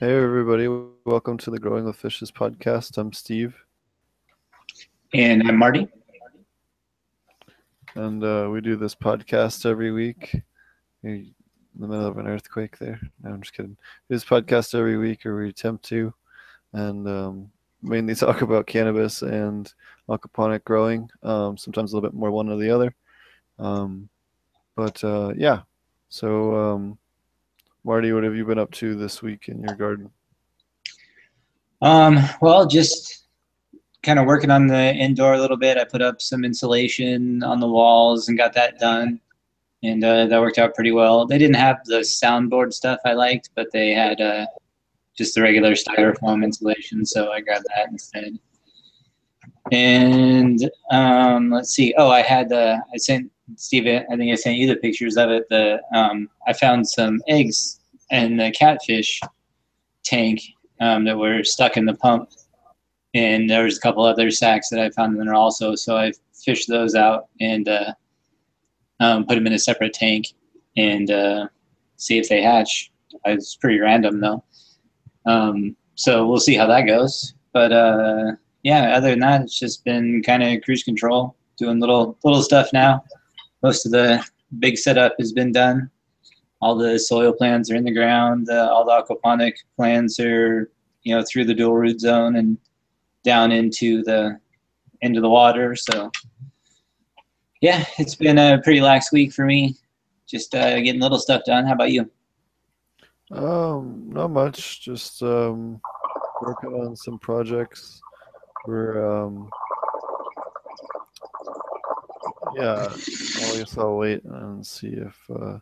Hey, everybody. Welcome to the Growing with Fishes podcast. I'm Steve. And I'm Marty. And uh, we do this podcast every week. In the middle of an earthquake there. No, I'm just kidding. We do this podcast every week, or we attempt to, and um, mainly talk about cannabis and aquaponic growing. Um, sometimes a little bit more one or the other. Um, but uh, yeah, so um, Marty, what have you been up to this week in your garden? Um, well, just kind of working on the indoor a little bit. I put up some insulation on the walls and got that done, and uh, that worked out pretty well. They didn't have the soundboard stuff I liked, but they had uh, just the regular styrofoam insulation, so I grabbed that instead. And um, let's see. Oh, I had uh, I sent Steve. I think I sent you the pictures of it. The um, I found some eggs in the catfish tank um, that were stuck in the pump, and there was a couple other sacks that I found in there also. So I fished those out and uh, um, put them in a separate tank and uh, see if they hatch. It's pretty random though. Um, so we'll see how that goes. But uh, yeah, other than that, it's just been kind of cruise control, doing little little stuff now. Most of the big setup has been done. All the soil plans are in the ground. Uh, all the aquaponic plants are, you know, through the dual root zone and down into the into the water. So yeah, it's been a pretty lax week for me. Just uh, getting little stuff done. How about you? Um, not much. Just um, working on some projects. We're um, yeah. I guess I'll wait and see if uh,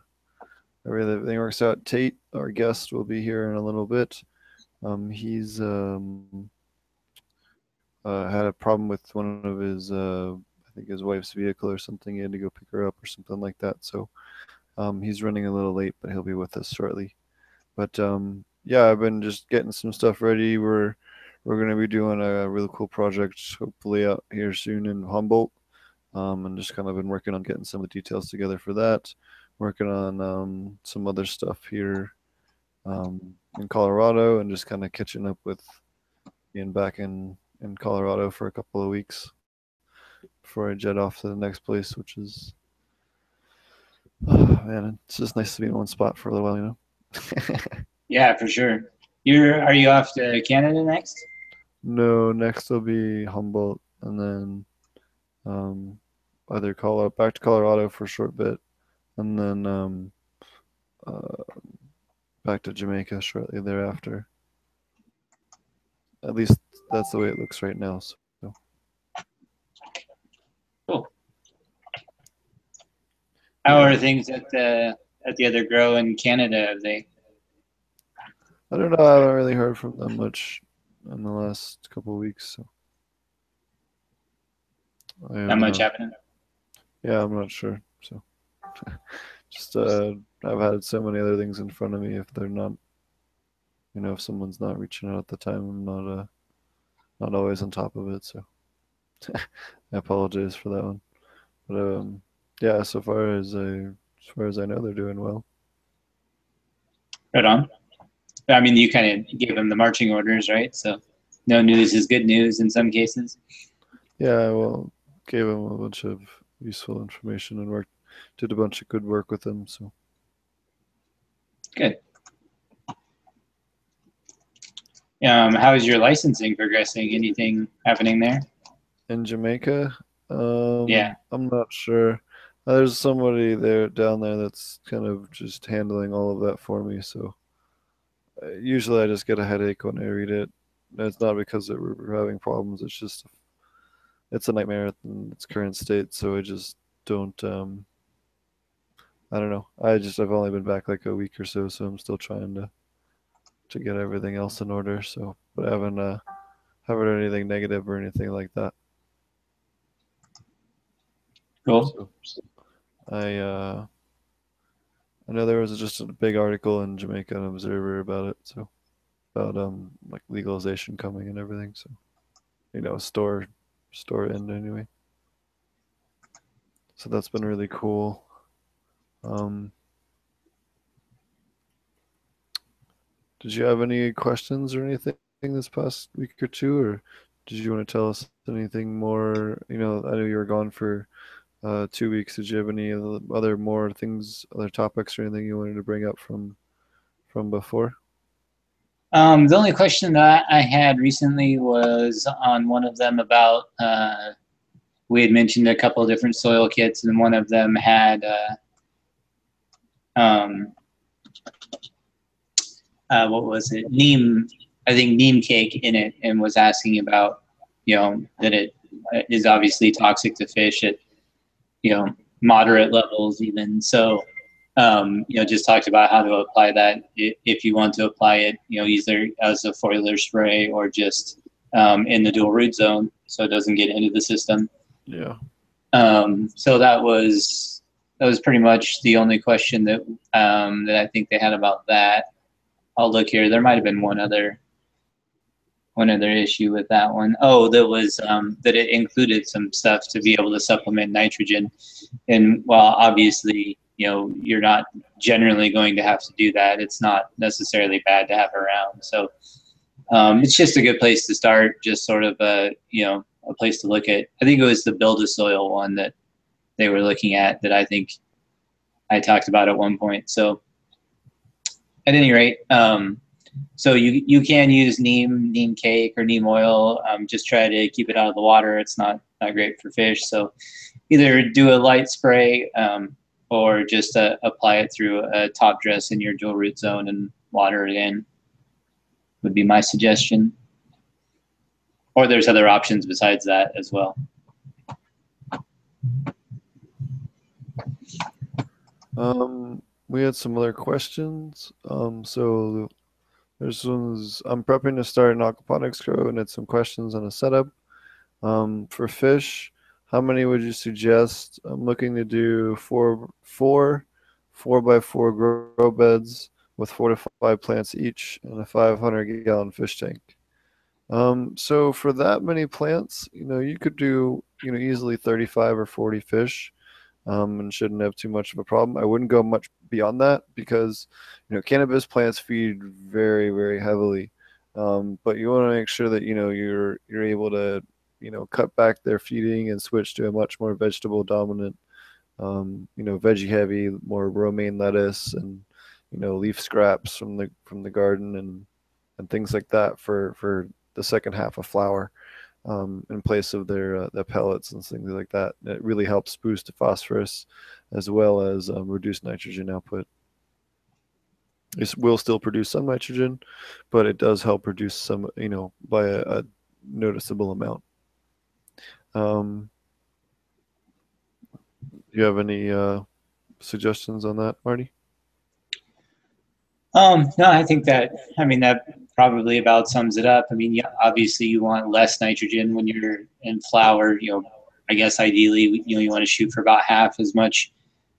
everything works out. Tate, our guest, will be here in a little bit. Um, he's um, uh, had a problem with one of his, uh, I think his wife's vehicle or something. He had to go pick her up or something like that. So um, he's running a little late, but he'll be with us shortly. But um, yeah, I've been just getting some stuff ready. We're we're going to be doing a really cool project, hopefully out here soon in Humboldt. Um, and just kind of been working on getting some of the details together for that. Working on um, some other stuff here um, in Colorado, and just kind of catching up with being back in in Colorado for a couple of weeks before I jet off to the next place, which is oh, man, it's just nice to be in one spot for a little while, you know. yeah, for sure. You're are you off to Canada next? No, next will be Humboldt, and then um, either Colorado back to Colorado for a short bit, and then um, uh, back to Jamaica shortly thereafter. At least that's the way it looks right now. So. Cool. How are things at the at the other grow in Canada? Have they? I don't know. I haven't really heard from them much in the last couple of weeks. So. Not much happening. Yeah, I'm not sure. Just uh, I've had so many other things in front of me. If they're not, you know, if someone's not reaching out at the time, I'm not uh, not always on top of it. So, I apologize for that one. But um, yeah, so far as I as far as I know, they're doing well. Right on. I mean, you kind of gave them the marching orders, right? So, no news is good news in some cases. Yeah, well, gave them a bunch of useful information and worked, did a bunch of good work with them. So, good. Um, how is your licensing progressing? Anything happening there? In Jamaica? Um, yeah. I'm not sure. There's somebody there down there that's kind of just handling all of that for me. So uh, usually I just get a headache when I read it. It's not because we're, we're having problems. It's just it's a nightmare in its current state. So I just don't. Um, I don't know. I just I've only been back like a week or so, so I'm still trying to to get everything else in order. So, but I haven't uh, haven't heard anything negative or anything like that. Cool. So, I uh, I know there was just a big article in Jamaica Observer about it, so about um like legalization coming and everything. So you know, store store end anyway. So that's been really cool. Um, did you have any questions or anything this past week or two, or did you want to tell us anything more? You know, I know you were gone for uh, two weeks. Did you have any other more things, other topics, or anything you wanted to bring up from from before? Um, the only question that I had recently was on one of them about uh, we had mentioned a couple different soil kits, and one of them had uh, um, uh, what was it? Neem, I think neem cake in it, and was asking about you know that it is obviously toxic to fish at you know moderate levels even. So um, you know just talked about how to apply that. If you want to apply it you know either as a foliar spray or just um, in the dual root zone so it doesn't get into the system. Yeah. Um, so that was that was pretty much the only question that um, that I think they had about that. I'll look here. There might have been one other one other issue with that one. Oh, that was um, that it included some stuff to be able to supplement nitrogen. And while obviously, you know, you're not generally going to have to do that, it's not necessarily bad to have around. So um, it's just a good place to start, just sort of a, you know, a place to look at. I think it was the build a soil one that they were looking at that I think I talked about at one point. So at any rate, um, so you you can use neem neem cake or neem oil. Um, just try to keep it out of the water. It's not not great for fish. So either do a light spray um, or just uh, apply it through a top dress in your dual root zone and water it in. Would be my suggestion. Or there's other options besides that as well. Um, we had some other questions. Um, so there's one's I'm prepping to start an aquaponics grow and had some questions on a setup. Um, for fish, how many would you suggest? I'm looking to do four, four, four by four grow beds with four to five plants each and a 500 gallon fish tank. Um, so for that many plants, you know, you could do, you know, easily 35 or 40 fish um, and shouldn't have too much of a problem. I wouldn't go much beyond that because you know cannabis plants feed very very heavily, um, but you want to make sure that you know you're you're able to you know cut back their feeding and switch to a much more vegetable dominant, um, you know veggie heavy, more romaine lettuce and you know leaf scraps from the from the garden and and things like that for for the second half of flower um, in place of their uh, their pellets and things like that. It really helps boost the phosphorus as well as um, reduce nitrogen output. It will still produce some nitrogen, but it does help reduce some, you know, by a, a noticeable amount. Um, do you have any uh, suggestions on that, Marty? Um, no, I think that, I mean, that probably about sums it up. I mean, obviously you want less nitrogen when you're in flower. You know, I guess ideally, you know, you want to shoot for about half as much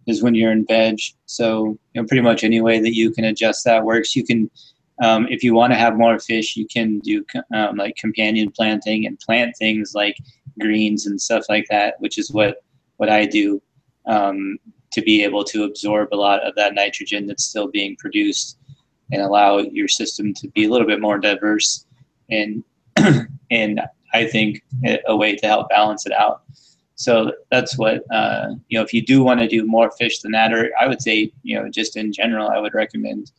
as when you're in veg. So, you know, pretty much any way that you can adjust that works. You can, um, if you want to have more fish, you can do um, like companion planting and plant things like greens and stuff like that, which is what what I do um, to be able to absorb a lot of that nitrogen that's still being produced and allow your system to be a little bit more diverse and and I think a way to help balance it out. So that's what uh, you know. If you do want to do more fish than that, or I would say you know just in general, I would recommend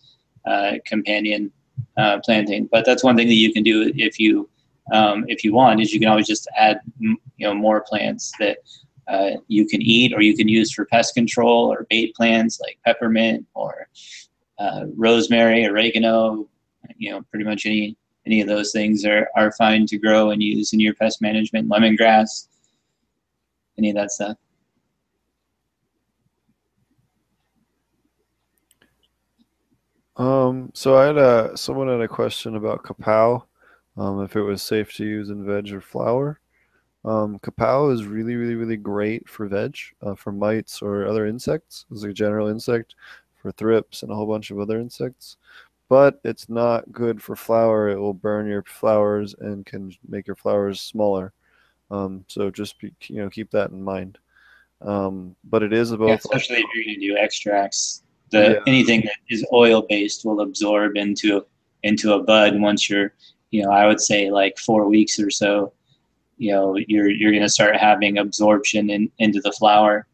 uh, companion uh, planting. But that's one thing that you can do if you um, if you want is you can always just add you know more plants that uh, you can eat or you can use for pest control or bait plants like peppermint or uh, rosemary, oregano, you know, pretty much any any of those things are, are fine to grow and use in your pest management. Lemongrass, any of that stuff. Um, so I had a someone had a question about kapow, um, if it was safe to use in veg or flower. Um, kapow is really, really, really great for veg, uh, for mites or other insects. It's a general insect for thrips and a whole bunch of other insects. But it's not good for flower. It will burn your flowers and can make your flowers smaller. Um, so just be, you know keep that in mind. Um, but it is about yeah, especially if you're going to do extracts. The yeah. anything that is oil based will absorb into into a bud once you're, you know, I would say like four weeks or so, you know, you're you're going to start having absorption in, into the flower,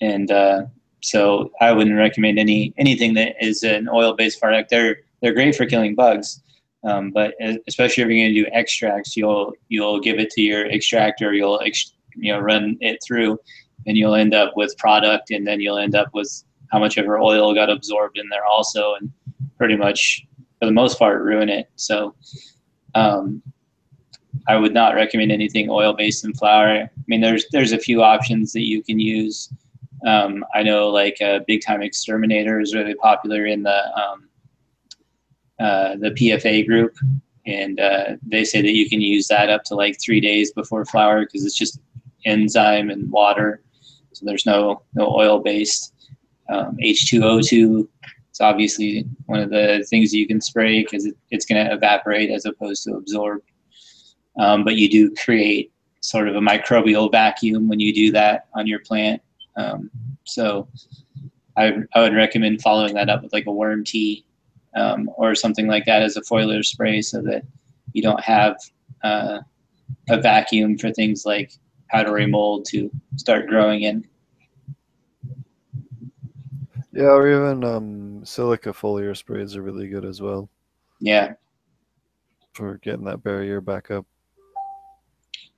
and uh, so I wouldn't recommend any anything that is an oil-based product. They're they're great for killing bugs, um, but especially if you're going to do extracts, you'll you'll give it to your extractor, you'll ex, you know run it through, and you'll end up with product, and then you'll end up with how much of your oil got absorbed in there also, and pretty much for the most part ruin it. So um, I would not recommend anything oil based in flower. I mean, there's there's a few options that you can use. Um, I know like a big time exterminator is really popular in the um, uh, the PFA group, and uh, they say that you can use that up to like three days before flower because it's just enzyme and water, so there's no no oil based. Um, H2O2 it's obviously one of the things you can spray because it, it's going to evaporate as opposed to absorb. Um, but you do create sort of a microbial vacuum when you do that on your plant. Um, so I, I would recommend following that up with like a worm tea um, or something like that as a foliar spray so that you don't have uh, a vacuum for things like powdery mold to start growing in. Yeah, or even um, silica foliar sprays are really good as well. Yeah. For getting that barrier back up.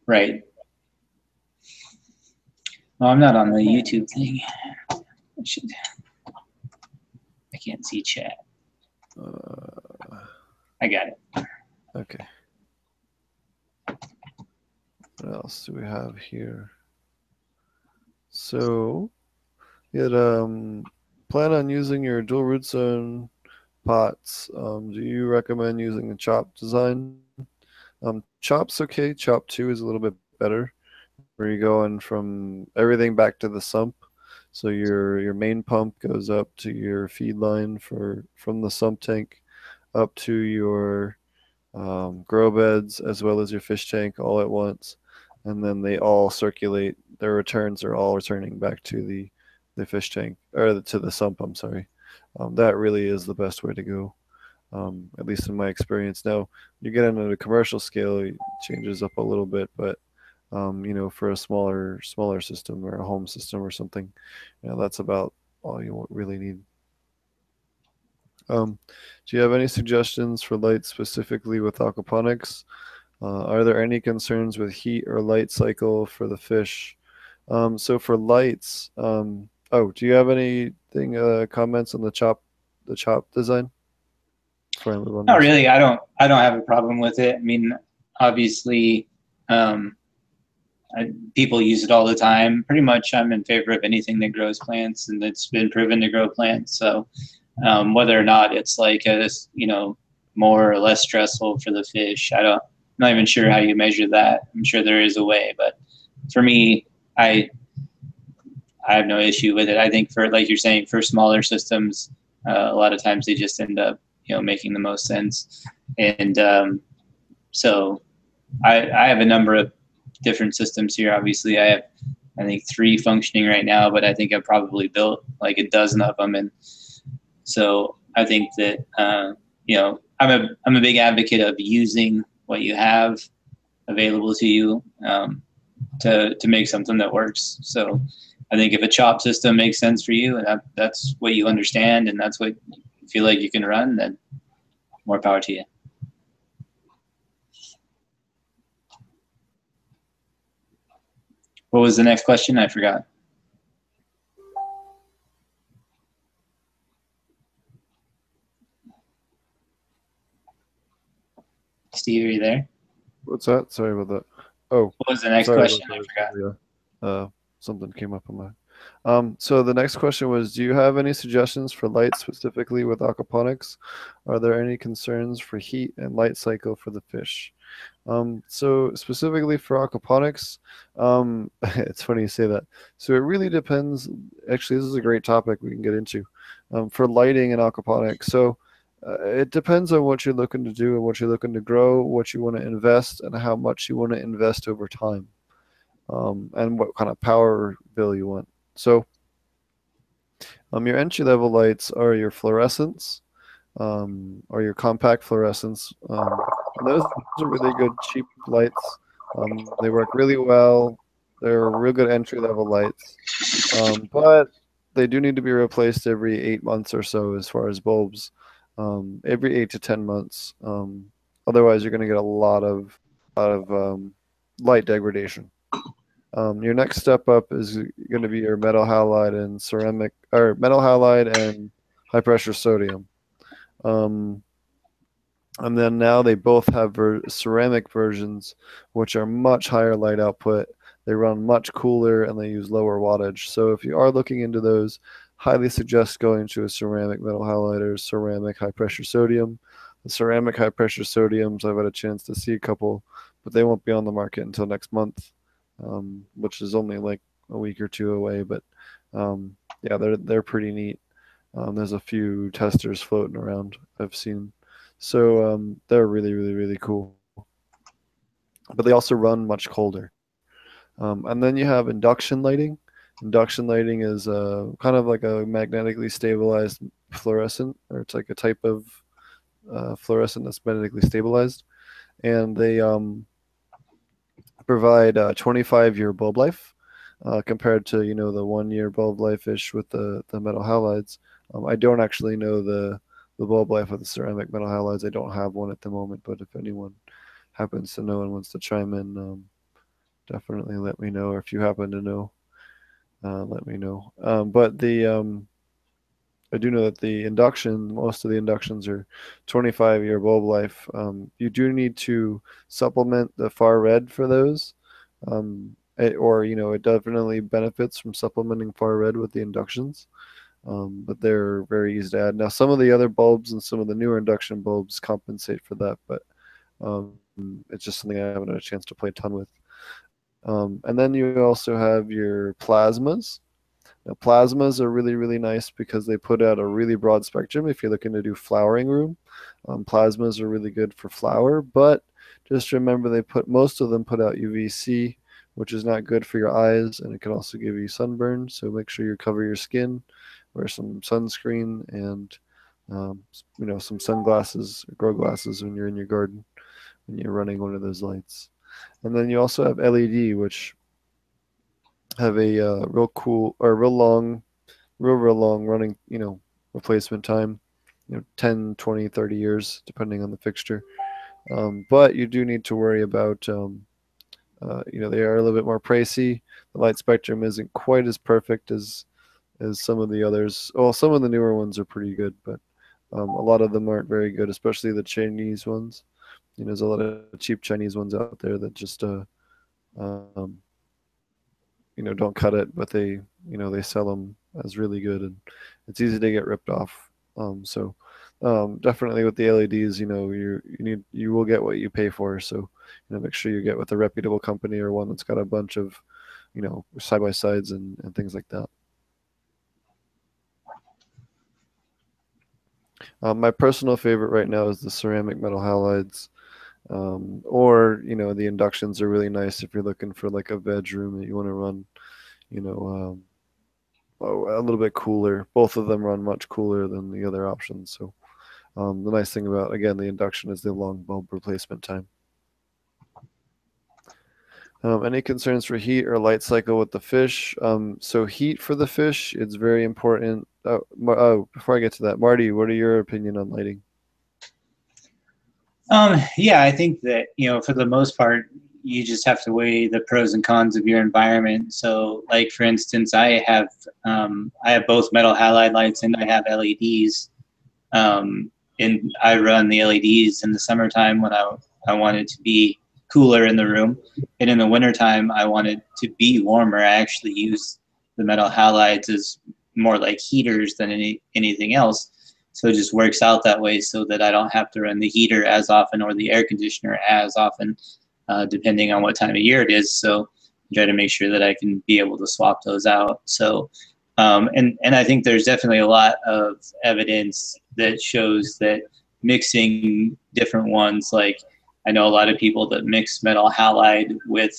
Right. Well, I'm not on the YouTube thing. I should. I can't see chat. Uh, I got it. Okay. What else do we have here? So, it um plan on using your dual root zone pots, um, do you recommend using a chop design? Um, chop's okay. Chop 2 is a little bit better where you're going from everything back to the sump. So your your main pump goes up to your feed line for from the sump tank up to your um, grow beds as well as your fish tank all at once, and then they all circulate. Their returns are all returning back to the the fish tank or to the sump. I'm sorry. Um, that really is the best way to go, um, at least in my experience. Now, you get into the commercial scale, it changes up a little bit, but um, you know, for a smaller smaller system or a home system or something, you know, that's about all you really need. Um, do you have any suggestions for light specifically with aquaponics? Uh, are there any concerns with heat or light cycle for the fish? Um, so for lights, um, Oh, do you have anything uh, comments on the chop the chop design? Not really. I don't. I don't have a problem with it. I mean, obviously, um, I, people use it all the time. Pretty much, I'm in favor of anything that grows plants and that's been proven to grow plants. So, um, whether or not it's like a you know more or less stressful for the fish, I don't. I'm not even sure how you measure that. I'm sure there is a way, but for me, I I have no issue with it. I think for like you're saying, for smaller systems, uh, a lot of times they just end up you know making the most sense. And um, so I, I have a number of different systems here. Obviously, I have I think three functioning right now, but I think I've probably built like a dozen of them, and so I think that uh, you know I'm a I'm a big advocate of using what you have available to you um, to to make something that works. So I think if a chop system makes sense for you and that, that's what you understand and that's what you feel like you can run, then more power to you. What was the next question? I forgot. Steve, are you there? What's that? Sorry about that. Oh. What was the next question? I forgot. Yeah. Uh, something came up on my. Um, so the next question was, do you have any suggestions for light specifically with aquaponics? Are there any concerns for heat and light cycle for the fish? Um, so specifically for aquaponics, um, it's funny you say that. So it really depends. Actually, this is a great topic we can get into um, for lighting and aquaponics. So uh, it depends on what you're looking to do and what you're looking to grow, what you want to invest, and how much you want to invest over time um, and what kind of power bill you want. So um, your entry level lights are your fluorescents. um, or your compact fluorescents. Um, those are really good cheap lights. Um, they work really well. They're real good entry level lights, um, but they do need to be replaced every eight months or so as far as bulbs. Um, every eight to ten months. Otherwise, you're going to get a lot of lot of light degradation. Um, your next step up is going to be your metal halide and ceramic, or metal halide and high pressure sodium. Um, and then now they both have ver- ceramic versions, which are much higher light output. They run much cooler and they use lower wattage. So if you are looking into those, highly suggest going to a ceramic metal halide or ceramic high pressure sodium. The ceramic high pressure sodiums, I've had a chance to see a couple, but they won't be on the market until next month, um, which is only like a week or two away. But um, yeah, they're they're pretty neat. Um, there's a few testers floating around I've seen. So um, they're really, really, really cool. But they also run much colder. Um, and then you have induction lighting. Induction lighting is uh, kind of like a magnetically stabilized fluorescent, or it's like a type of uh, fluorescent that's magnetically stabilized. And they um, provide a 25 year bulb life uh, compared to, you know, the one year bulb life ish with the, the metal halides. Um, I don't actually know the the bulb life of the ceramic metal halides. I don't have one at the moment, but if anyone happens to know and wants to chime in, um, definitely let me know. Or if you happen to know, uh, let me know. Um, but the um, I do know that the induction, most of the inductions are 25 year bulb life. Um, you do need to supplement the far red for those. Um, it, or, you know, it definitely benefits from supplementing far red with the inductions um, but they're very easy to add. Now, some of the other bulbs and some of the newer induction bulbs compensate for that, but um, it's just something I haven't had a chance to play a ton with. Um, and then you also have your plasmas. Now, plasmas are really, really nice because they put out a really broad spectrum. If you're looking to do flowering room, um, plasmas are really good for flower, but just remember they put most of them put out UVC, which is not good for your eyes, and it can also give you sunburn. So make sure you cover your skin wear some sunscreen and um, you know some sunglasses grow glasses when you're in your garden when you're running one of those lights and then you also have led which have a uh, real cool or real long real real long running you know replacement time you know 10 20 30 years depending on the fixture um, but you do need to worry about um, uh, you know they are a little bit more pricey the light spectrum isn't quite as perfect as as some of the others. Well, some of the newer ones are pretty good, but um, a lot of them aren't very good, especially the Chinese ones. You know, there's a lot of cheap Chinese ones out there that just, uh, um, you know, don't cut it, but they, you know, they sell them as really good, and it's easy to get ripped off. Um, so um, definitely with the LEDs, you know, you you need you will get what you pay for. So you know, make sure you get with a reputable company or one that's got a bunch of, you know, side by sides and, and things like that. Um, my personal favorite right now is the ceramic metal halides. Um, or, you know, the inductions are really nice if you're looking for like a bedroom that you want to run, you know, um, a little bit cooler. Both of them run much cooler than the other options. So um, the nice thing about, again, the induction is the long bulb replacement time. Um, any concerns for heat or light cycle with the fish? Um, so heat for the fish, it's very important. Oh, oh, before I get to that, Marty, what are your opinion on lighting? Um, yeah, I think that you know, for the most part, you just have to weigh the pros and cons of your environment. So, like for instance, I have um, I have both metal halide lights and I have LEDs. Um, and I run the LEDs in the summertime when I I want it to be cooler in the room. And in the wintertime, I wanted to be warmer. I actually use the metal halides as more like heaters than any, anything else. So it just works out that way so that I don't have to run the heater as often or the air conditioner as often, uh, depending on what time of year it is. So I try to make sure that I can be able to swap those out. So, um, and, and I think there's definitely a lot of evidence that shows that mixing different ones like I know a lot of people that mix metal halide with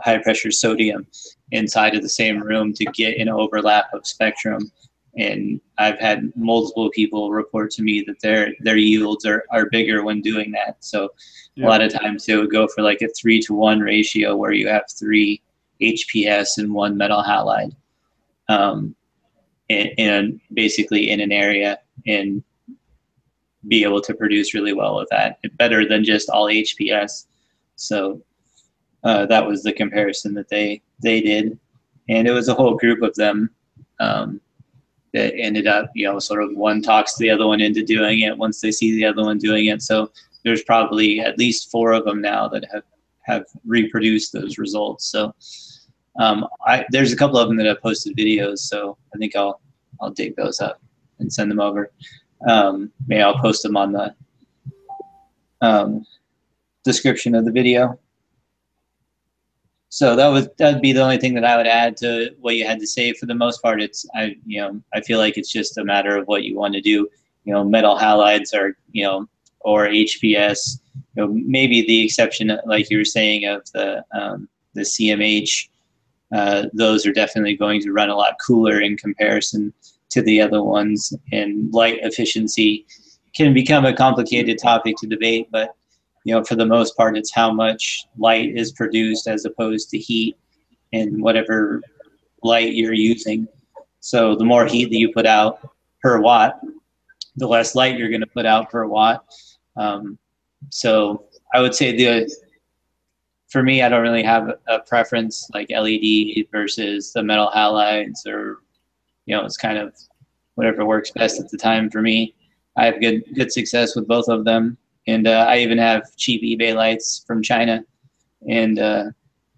high pressure sodium inside of the same room to get an overlap of spectrum. And I've had multiple people report to me that their their yields are, are bigger when doing that. So yeah. a lot of times they would go for like a three to one ratio where you have three HPS and one metal halide, um, and, and basically in an area and be able to produce really well with that, better than just all HPS. So uh, that was the comparison that they they did, and it was a whole group of them um, that ended up, you know, sort of one talks the other one into doing it once they see the other one doing it. So there's probably at least four of them now that have have reproduced those results. So um, I, there's a couple of them that have posted videos. So I think I'll I'll dig those up and send them over. Um, maybe I'll post them on the um, description of the video. So that would that'd be the only thing that I would add to what you had to say. For the most part, it's I you know I feel like it's just a matter of what you want to do. You know, metal halides are you know or HPS. You know, maybe the exception, like you were saying, of the um, the CMH. Uh, those are definitely going to run a lot cooler in comparison to the other ones. And light efficiency can become a complicated topic to debate, but you know, for the most part, it's how much light is produced as opposed to heat and whatever light you're using. So the more heat that you put out per watt, the less light you're going to put out per watt. Um, so I would say the for me, I don't really have a preference like LED versus the metal halides or you know, it's kind of whatever works best at the time for me. I have good good success with both of them, and uh, I even have cheap eBay lights from China. And uh,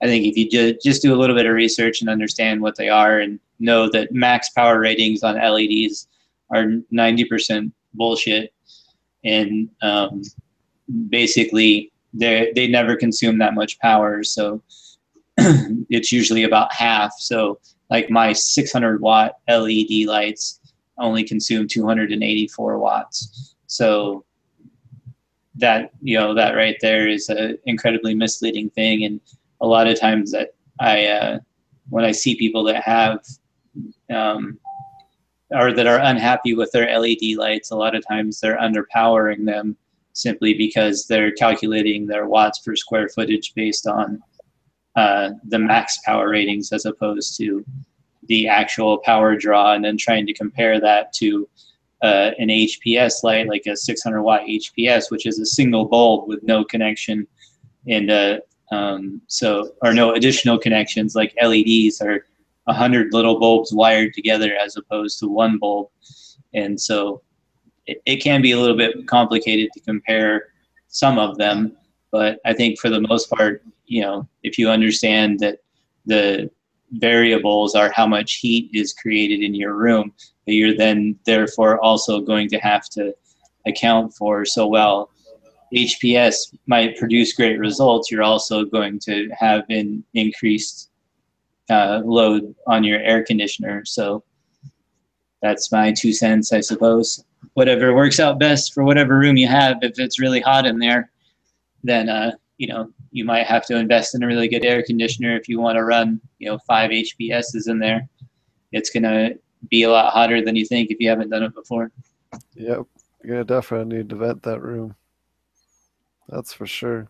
I think if you ju- just do a little bit of research and understand what they are, and know that max power ratings on LEDs are 90% bullshit, and um, basically they they never consume that much power, so it's usually about half. So like my 600 watt LED lights only consume 284 watts. So that you know that right there is an incredibly misleading thing, and a lot of times that I uh, when I see people that have um, or that are unhappy with their LED lights, a lot of times they're underpowering them simply because they're calculating their watts per square footage based on uh, the max power ratings as opposed to the actual power draw and then trying to compare that to uh, an HPS light, like a 600 watt HPS, which is a single bulb with no connection and uh, um, so or no additional connections like LEDs are a hundred little bulbs wired together as opposed to one bulb, and so it, it can be a little bit complicated to compare some of them. But I think for the most part, you know, if you understand that the variables are how much heat is created in your room that you're then therefore also going to have to account for. So well hps might produce great results you're also going to have an increased uh, load on your air conditioner. So that's my two cents i suppose. Whatever works out best for whatever room you have if it's really hot in there then uh, you know you might have to invest in a really good air conditioner if you want to run you know five HPSs in there. It's gonna be a lot hotter than you think if you haven't done it before. Yep, you're gonna definitely need to vent that room. That's for sure.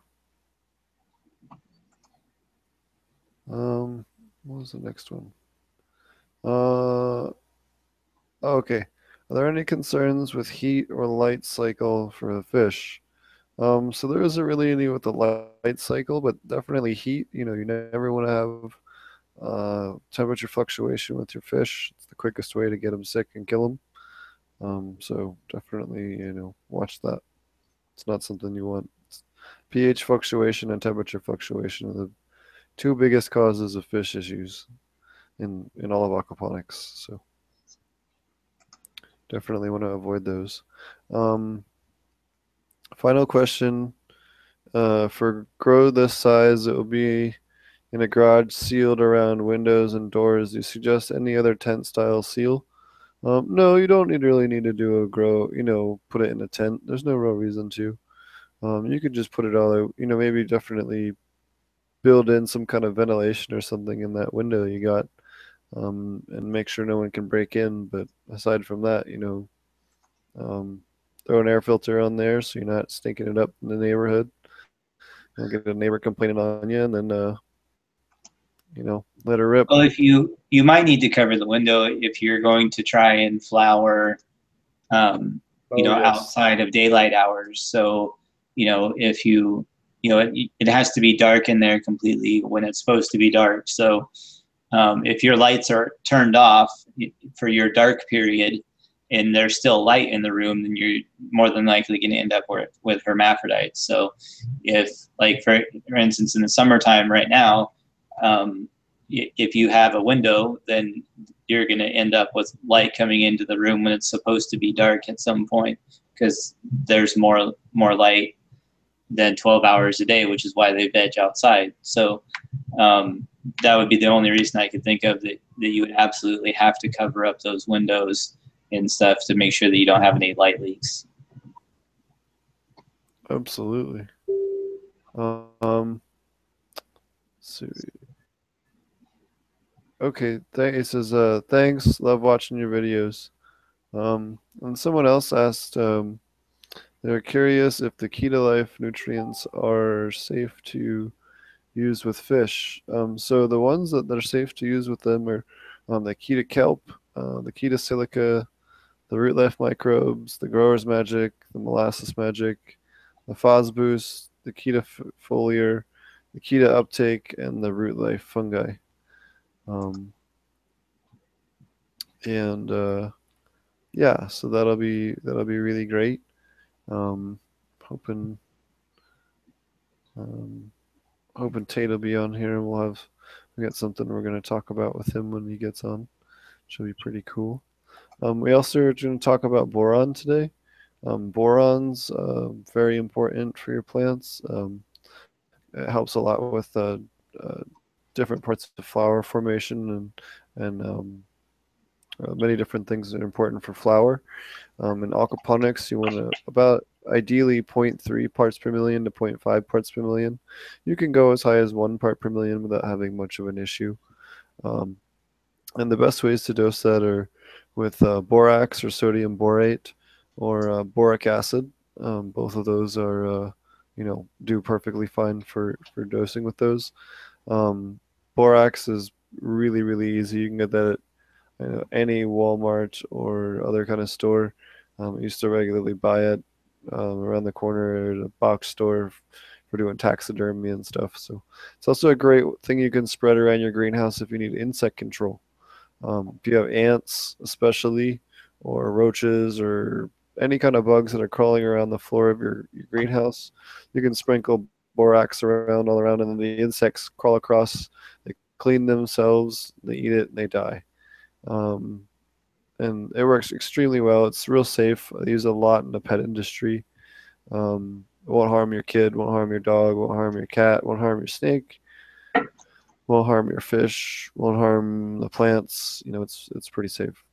Um, what was the next one? Uh, okay. Are there any concerns with heat or light cycle for the fish? Um, so there isn't really any with the light cycle, but definitely heat. You know, you never want to have uh, temperature fluctuation with your fish. It's the quickest way to get them sick and kill them. Um, so definitely, you know, watch that. It's not something you want. It's pH fluctuation and temperature fluctuation are the two biggest causes of fish issues in in all of aquaponics. So definitely want to avoid those. Um, Final question. Uh, for grow this size, it will be in a garage sealed around windows and doors. Do you suggest any other tent style seal? Um, no, you don't need really need to do a grow, you know, put it in a tent. There's no real reason to. Um, you could just put it all out, you know, maybe definitely build in some kind of ventilation or something in that window you got. um, and make sure no one can break in. But aside from that, you know, um, throw an air filter on there so you're not stinking it up in the neighborhood. You'll get a neighbor complaining on you, and then uh, you know let her rip. Well, if you you might need to cover the window if you're going to try and flower, um, you Oh, know, yes. outside of daylight hours. So you know if you you know it, it has to be dark in there completely when it's supposed to be dark. So um, if your lights are turned off for your dark period and there's still light in the room, then you're more than likely going to end up with, with hermaphrodites. So if, like, for, for instance, in the summertime right now, um, if you have a window, then you're going to end up with light coming into the room when it's supposed to be dark at some point because there's more more light than 12 hours a day, which is why they veg outside. So um, that would be the only reason I could think of that, that you would absolutely have to cover up those windows and stuff to make sure that you don't have any light leaks. Absolutely. Um, see. Okay, th- it says, uh, thanks, love watching your videos. Um, and someone else asked, um, they're curious if the Keto Life nutrients are safe to use with fish. Um, so the ones that, that are safe to use with them are um, the Keto Kelp, uh, the Keto Silica, the Root Life Microbes, the Grower's Magic, the Molasses Magic, the Phos Boost, the Keto Foliar, the Keto Uptake, and the Root Life Fungi. Um, and uh, yeah, so that'll be that'll be really great. Um, hoping um, hoping Tate will be on here, and we'll have we got something we're going to talk about with him when he gets on, will be pretty cool. Um, we also are going to talk about boron today. Um, boron's uh, very important for your plants. Um, it helps a lot with uh, uh, different parts of flower formation and and um, uh, many different things that are important for flower. Um, in aquaponics, you want to about ideally 0.3 parts per million to 0.5 parts per million. You can go as high as one part per million without having much of an issue. And the best ways to dose that are with uh, borax or sodium borate or uh, boric acid. Um, both of those are, uh, you know, do perfectly fine for, for dosing with those. Um, borax is really, really easy. You can get that at you know, any Walmart or other kind of store. Um, I used to regularly buy it um, around the corner at a box store for doing taxidermy and stuff. So it's also a great thing you can spread around your greenhouse if you need insect control. Um, if you have ants, especially, or roaches, or any kind of bugs that are crawling around the floor of your, your greenhouse, you can sprinkle borax around all around, and then the insects crawl across. They clean themselves, they eat it, and they die. Um, and it works extremely well. It's real safe. I use a lot in the pet industry. Um, it won't harm your kid, won't harm your dog, won't harm your cat, won't harm your snake, won't harm your fish, won't harm the plants. You know, it's it's pretty safe.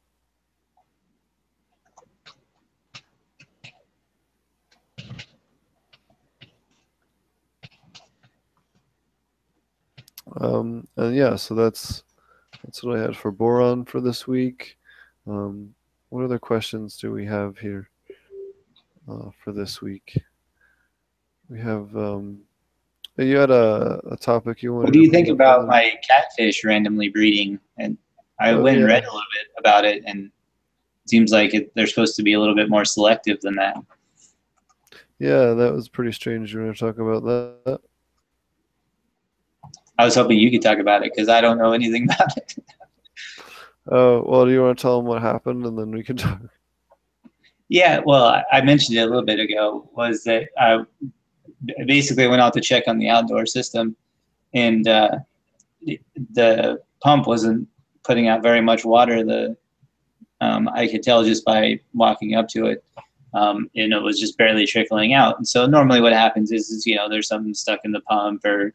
Um, and yeah, so that's that's what I had for boron for this week. Um, what other questions do we have here uh, for this week? We have. Um, you had a, a topic you wanted. What do you think about on- my catfish randomly breeding? And I Oh, went and read a little bit about it, and it seems like it, they're supposed to be a little bit more selective than that. Yeah, that was pretty strange. You want to talk about that? I was hoping you could talk about it because I don't know anything about it. Oh, well, do you want to tell them what happened, and then we can talk? Yeah, well, I- I mentioned it a little bit ago. Was that I basically went out to check on the outdoor system, and uh, the- pump wasn't putting out very much water. The um, I could tell just by walking up to it, um, and it was just barely trickling out. And so normally, what happens is, is you know, there's something stuck in the pump or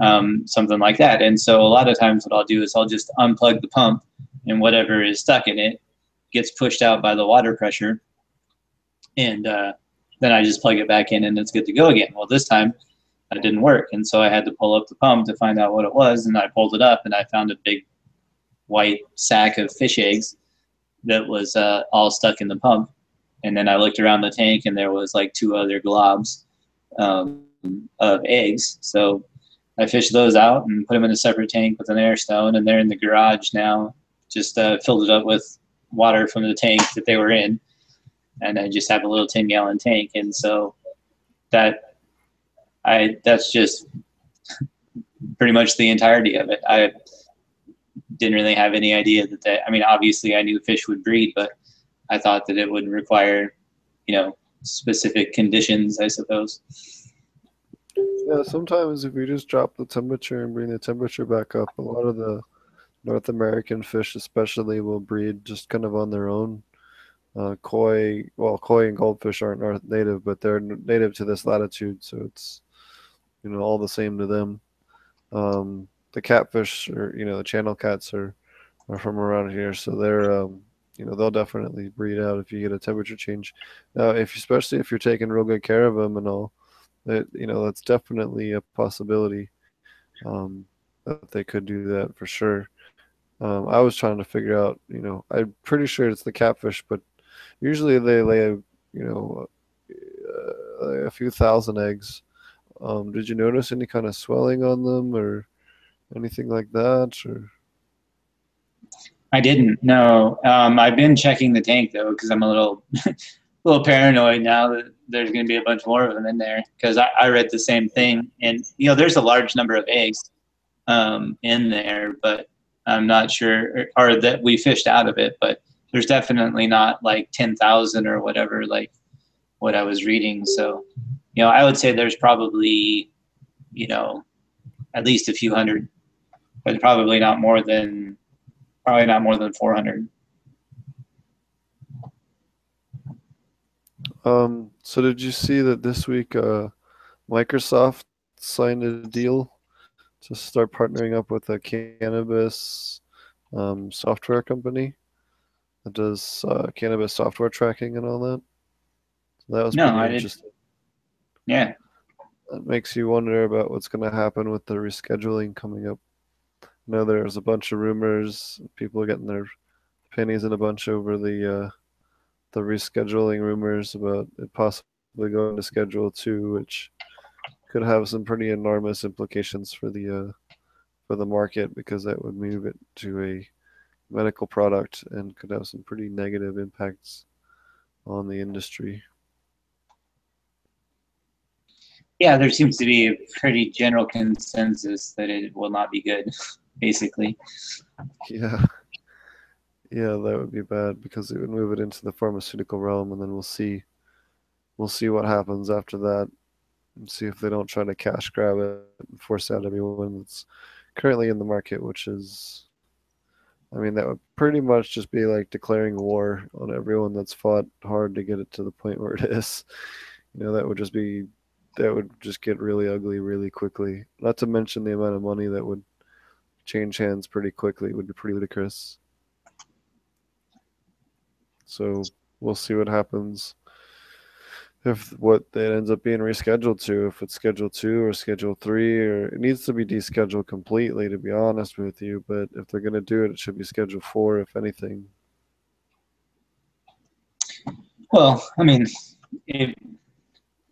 um, something like that. And so a lot of times, what I'll do is I'll just unplug the pump, and whatever is stuck in it gets pushed out by the water pressure and uh, then I just plug it back in and it's good to go again. Well, this time that didn't work, and so I had to pull up the pump to find out what it was, and I pulled it up and I found a big white sack of fish eggs that was uh, all stuck in the pump. And then I looked around the tank and there was like two other globs um, of eggs. So I fished those out and put them in a separate tank with an air stone, and they're in the garage now. Just uh, filled it up with water from the tank that they were in, and I just have a little ten gallon tank, and so that I that's just pretty much the entirety of it. I didn't really have any idea that that. I mean, obviously, I knew fish would breed, but I thought that it would require, you know, specific conditions. I suppose. Yeah, sometimes if you just drop the temperature and bring the temperature back up, a lot of the North American fish, especially, will breed just kind of on their own. Uh, koi, well, koi and goldfish aren't north native, but they're native to this latitude, so it's you know all the same to them. Um, the catfish, or you know, the channel cats are are from around here, so they're um, you know they'll definitely breed out if you get a temperature change. Now, if especially if you're taking real good care of them and all, that you know that's definitely a possibility um, that they could do that for sure. Um, I was trying to figure out, you know, I'm pretty sure it's the catfish, but usually they lay, you know, uh, a few thousand eggs. Um, did you notice any kind of swelling on them or anything like that? Or I didn't. No, um, I've been checking the tank though because I'm a little, little paranoid now that there's going to be a bunch more of them in there because I, I read the same thing, and you know, there's a large number of eggs um, in there, but I'm not sure, or, or that we fished out of it, but there's definitely not like 10,000 or whatever, like what I was reading. So, you know, I would say there's probably, you know, at least a few hundred, but probably not more than, probably not more than 400. Um, so did you see that this week uh, Microsoft signed a deal to start partnering up with a cannabis um, software company that does uh, cannabis software tracking and all that? So that was No, pretty I didn't. Yeah. That makes you wonder about what's going to happen with the rescheduling coming up. I know there's a bunch of rumors, people are getting their pennies in a bunch over the uh, the rescheduling rumors about it possibly going to Schedule Two, which could have some pretty enormous implications for the uh, for the market because that would move it to a medical product and could have some pretty negative impacts on the industry. Yeah, there seems to be a pretty general consensus that it will not be good, basically. Yeah. Yeah, that would be bad because it would move it into the pharmaceutical realm and then we'll see we'll see what happens after that and see if they don't try to cash grab it and force out everyone that's currently in the market, which is I mean that would pretty much just be like declaring war on everyone that's fought hard to get it to the point where it is. You know, that would just be that would just get really ugly really quickly. Not to mention the amount of money that would change hands pretty quickly would be pretty ludicrous. So we'll see what happens. If what it ends up being rescheduled to, if it's schedule two or schedule three, or it needs to be descheduled completely, to be honest with you. But if they're going to do it, it should be schedule four, if anything. Well, I mean, if,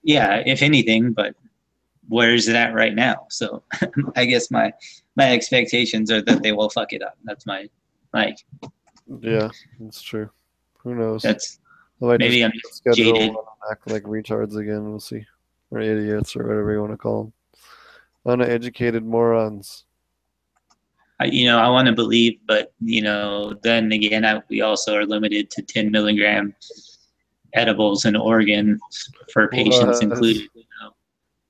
yeah, if anything, but where is it at right now? So I guess my my expectations are that they will fuck it up. That's my like Yeah, that's true. Who knows? that's maybe I'm just jaded. and act like retards again. We'll see, or idiots, or whatever you want to call them. Uneducated morons. I, you know, I want to believe, but you know, then again, I, we also are limited to 10 milligram edibles in Oregon for patients What? included. You know,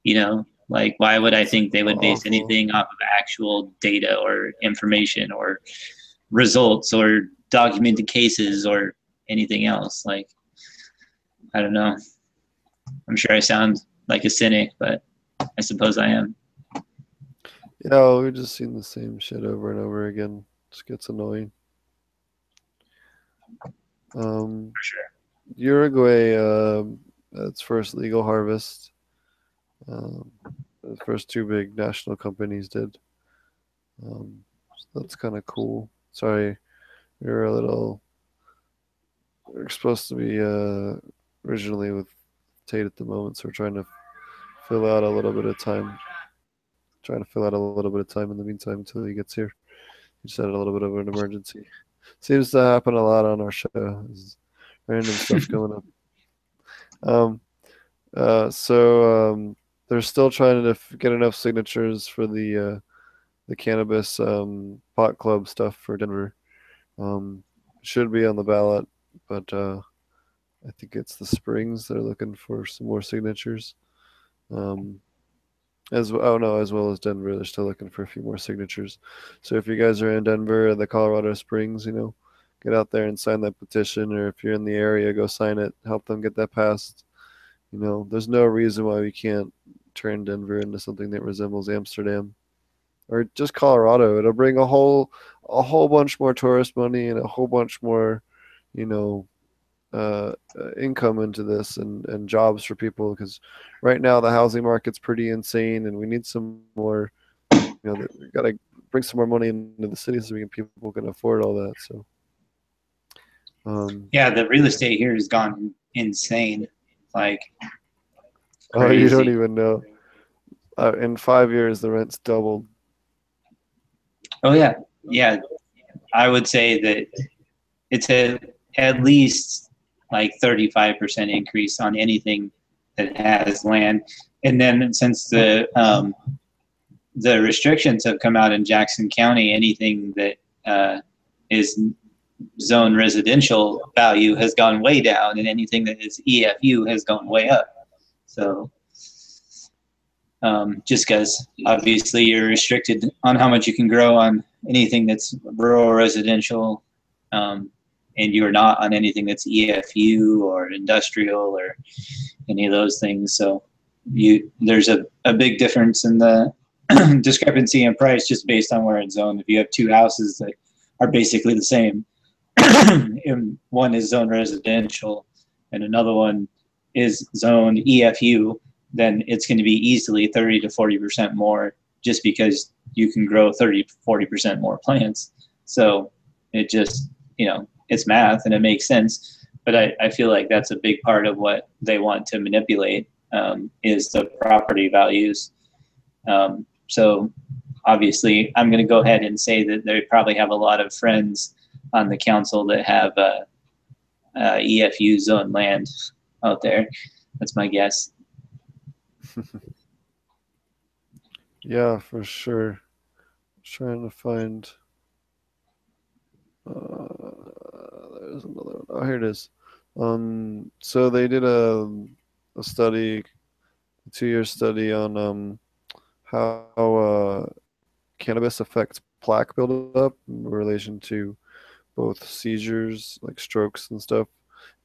you know, like why would I think they would base Awful. anything off of actual data or information or results or documented cases or anything else? Like, I don't know. I'm sure I sound like a cynic, but I suppose I am. Yeah, we've just seen the same shit over and over again. Just gets annoying. Um, For sure. Uruguay, um, its first legal harvest. Um, the first two big national companies did. Um, so that's kind of cool. sorry, we were a little. We are supposed to be uh, originally with Tate at the moment, so we're trying to fill out a little bit of time. Trying to fill out a little bit of time in the meantime until he gets here. He just had a little bit of an emergency. Seems to happen a lot on our show. There's random stuff going up. Um, uh, so um, they're still trying to get enough signatures for the uh, the cannabis um, pot club stuff for Denver. Um, should be on the ballot, but uh, I think it's the Springs. They're looking for some more signatures. Um, as oh no, as well as Denver, they're still looking for a few more signatures. So if you guys are in Denver, and the Colorado Springs, you know, get out there and sign that petition, or if you're in the area, go sign it. Help them get that passed. You know, there's no reason why we can't turn Denver into something that resembles Amsterdam or just Colorado. It'll bring a whole a whole bunch more tourist money and a whole bunch more, you know, uh, uh, income into this and, and jobs for people because right now the housing market's pretty insane and we need some more you know we got to bring some more money into the city so we can people can afford all that so. Um, yeah the real estate here has gone insane like crazy. oh you don't even know. Uh, in five years the rent's doubled. Oh yeah. Yeah. I would say that it's a at least like 35% increase on anything that has land. And then since the um, the restrictions have come out in Jackson County, anything that uh, is zone residential value has gone way down, and anything that is EFU has gone way up. So um, just because obviously you're restricted on how much you can grow on anything that's rural residential. Um, and you're not on anything that's EFU or industrial or any of those things. So you there's a, a big difference in the discrepancy in price just based on where it's zoned. If you have two houses that are basically the same, and one is zone residential and another one is zone EFU, then it's going to be easily 30 to 40 percent more just because you can grow 30 40 percent more plants. So it just you know it's math and it makes sense. But I, I feel like that's a big part of what they want to manipulate um, is the property values. Um, so obviously, I'm going to go ahead and say that they probably have a lot of friends on the council that have uh, uh, EFU zone land out there. That's my guess. yeah, for sure. Trying to find. Uh, there's another one. Oh, here it is. Um, so they did a a study, a two year study on um, how uh, cannabis affects plaque buildup in relation to both seizures, like strokes and stuff,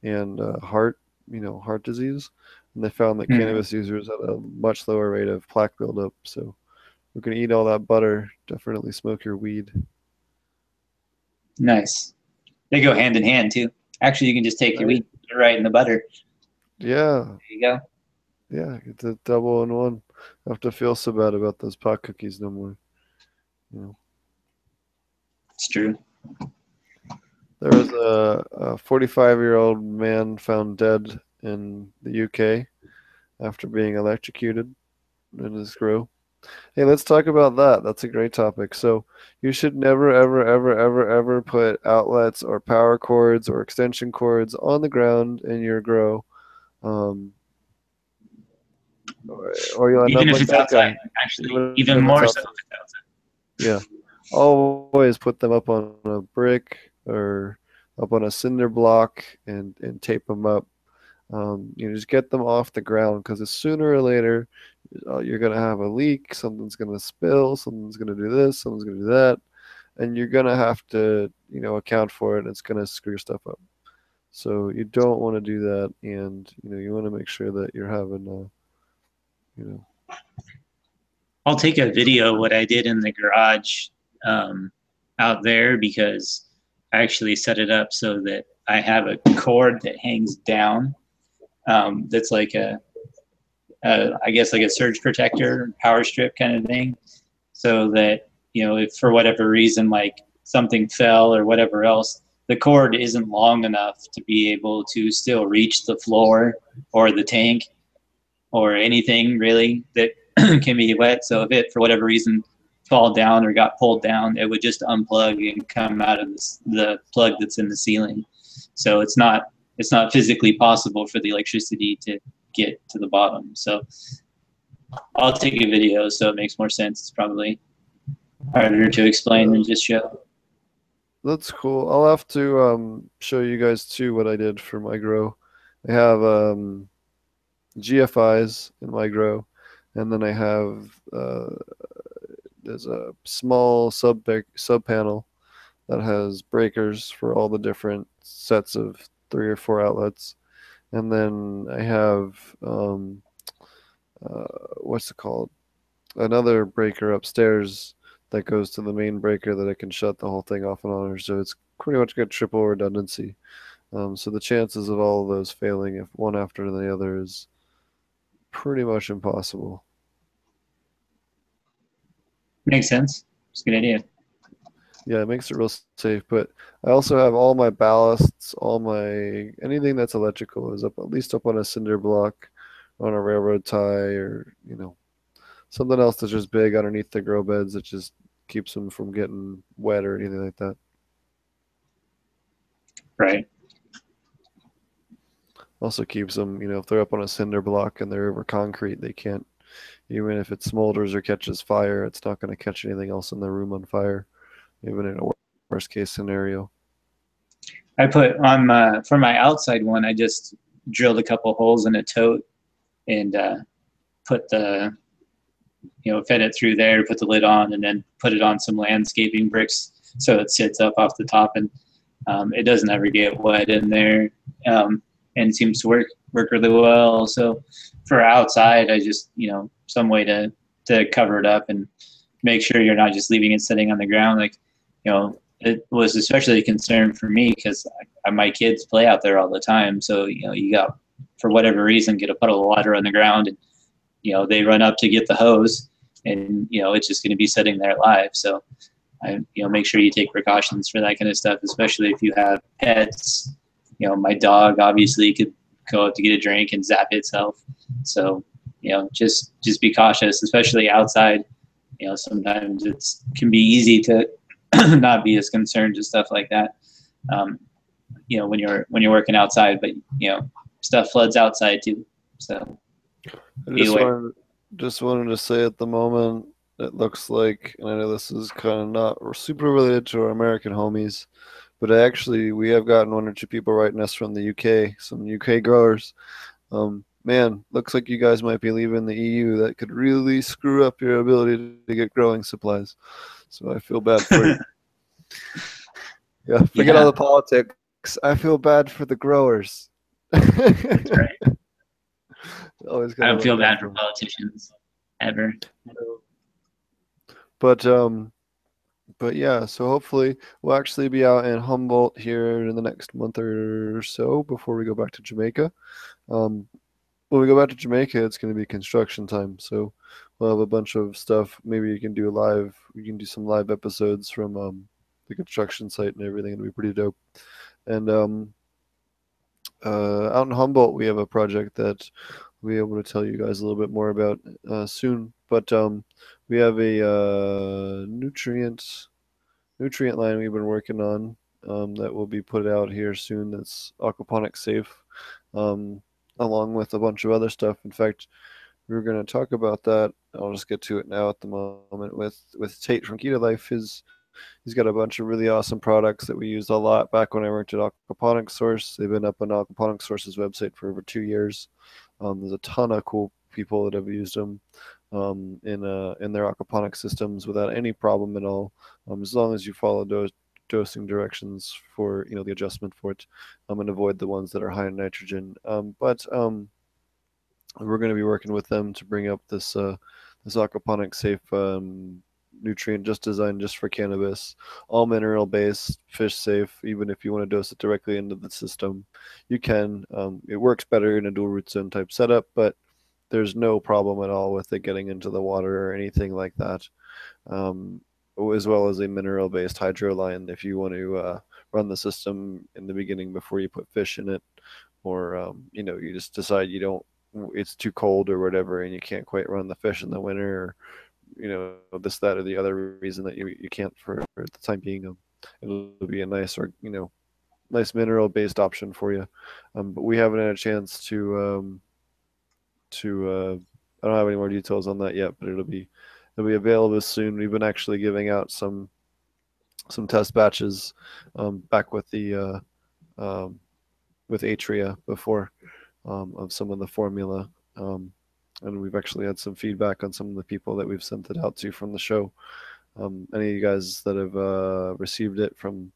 and uh, heart, you know, heart disease. And they found that mm-hmm. cannabis users had a much lower rate of plaque buildup. So we're gonna eat all that butter. Definitely smoke your weed. Nice. They go hand in hand too. Actually, you can just take your wheat right in the butter. Yeah. There you go. Yeah, it's a double in one. I have to feel so bad about those pot cookies no more. You know. It's true. There was a 45 year old man found dead in the UK after being electrocuted in his grow. Hey, let's talk about that. That's a great topic. So, you should never, ever, ever, ever, ever put outlets or power cords or extension cords on the ground in your grow. Um, or, or you'll even if like it's outside, guy. actually, even, more so if it's outside. Yeah. Always put them up on a brick or up on a cinder block and, and tape them up. Um, you know, just get them off the ground because sooner or later uh, you're going to have a leak, something's going to spill, something's going to do this, something's going to do that, and you're going to have to, you know, account for it, it's going to screw your stuff up. So you don't want to do that, and you know, you want to make sure that you're having, a, you know. I'll take a video of what I did in the garage um, out there because I actually set it up so that I have a cord that hangs down. Um, that's like a uh, guess like a surge protector, power strip kind of thing, so that you know if for whatever reason like something fell or whatever else, the cord isn't long enough to be able to still reach the floor or the tank or anything really that can be wet. So if it, for whatever reason, fall down or got pulled down, it would just unplug and come out of the plug that's in the ceiling. So it's not it's not physically possible for the electricity to get to the bottom. So I'll take a video so it makes more sense. It's probably harder to explain than just show. That's cool. I'll have to um, show you guys too what I did for my grow. I have um, GFIs in my grow, and then I have uh, there's a small sub sub panel that has breakers for all the different sets of three or four outlets, and then I have um, uh, what's it called? Another breaker upstairs that goes to the main breaker that I can shut the whole thing off and on. So it's pretty much got triple redundancy. Um, so the chances of all of those failing, if one after the other, is pretty much impossible. Makes sense. It's a good idea. Yeah, it makes it real safe. But I also have all my ballasts, all my anything that's electrical is up at least up on a cinder block, on a railroad tie, or you know, something else that's just big underneath the grow beds that just keeps them from getting wet or anything like that. Right. Also keeps them, you know, if they're up on a cinder block and they're over concrete, they can't even if it smolders or catches fire, it's not going to catch anything else in the room on fire, even in a worst case scenario. I put on my, for my outside one, I just drilled a couple holes in a tote and uh, put the, you know, fed it through there, put the lid on, and then put it on some landscaping bricks so it sits up off the top and um, it doesn't ever get wet in there um, and seems to work work really well. So for outside, I just you know some way to to cover it up and make sure you're not just leaving it sitting on the ground. Like you know, it was especially a concern for me because my kids play out there all the time. So you know, you got for whatever reason get a puddle of water on the ground, and you know they run up to get the hose, and you know it's just going to be sitting there live. So. I, you know, make sure you take precautions for that kind of stuff, especially if you have pets. You know, my dog obviously could go out to get a drink and zap itself. So, you know, just just be cautious, especially outside. You know, sometimes it's can be easy to not be as concerned to stuff like that. Um, you know, when you're when you're working outside, but you know, stuff floods outside too. So, I just wanted, just wanted to say at the moment, it looks like, and I know this is kind of not super related to our American homies, but actually we have gotten one or two people writing us from the UK, some UK growers. Um, man, looks like you guys might be leaving the EU. That could really screw up your ability to get growing supplies. So I feel bad for you. yeah, forget yeah. all the politics. I feel bad for the growers. That's right. Always I don't feel bad for politicians ever. But um, but yeah, so hopefully we'll actually be out in Humboldt here in the next month or so before we go back to Jamaica. Um, when we go back to Jamaica, it's going to be construction time, so we'll have a bunch of stuff. Maybe you can do live. We can do some live episodes from um, the construction site and everything. It'll be pretty dope. And um, uh, out in Humboldt, we have a project that we'll be able to tell you guys a little bit more about uh, soon. But um, we have a uh, nutrient nutrient line we've been working on um, that will be put out here soon. That's aquaponic safe, um, along with a bunch of other stuff. In fact, we were going to talk about that. I'll just get to it now at the moment with with Tate from Kita Life. His he's got a bunch of really awesome products that we used a lot back when I worked at Aquaponic Source. They've been up on Aquaponic Source's website for over two years. Um, there's a ton of cool people that have used them um, in uh, in their aquaponic systems without any problem at all, um, as long as you follow those dosing directions for you know the adjustment for it, um, and avoid the ones that are high in nitrogen. Um, but um, we're going to be working with them to bring up this uh, this aquaponic safe um, nutrient just designed just for cannabis, all mineral based, fish safe. Even if you want to dose it directly into the system, you can. Um, it works better in a dual root zone type setup, but there's no problem at all with it getting into the water or anything like that. Um, as well as a mineral-based hydro line if you want to uh, run the system in the beginning before you put fish in it, or um, you know you just decide you don't it's too cold or whatever and you can't quite run the fish in the winter or you know this that or the other reason that you, you can't for, for the time being um, it'll be a nice or you know nice mineral based option for you. Um, but we haven't had a chance to um, to uh, i don't have any more details on that yet but it'll be it'll be available soon. We've been actually giving out some some test batches um, back with the uh, um, with atria before um, of some of the formula um, and we've actually had some feedback on some of the people that we've sent it out to from the show. Um, any of you guys that have uh, received it from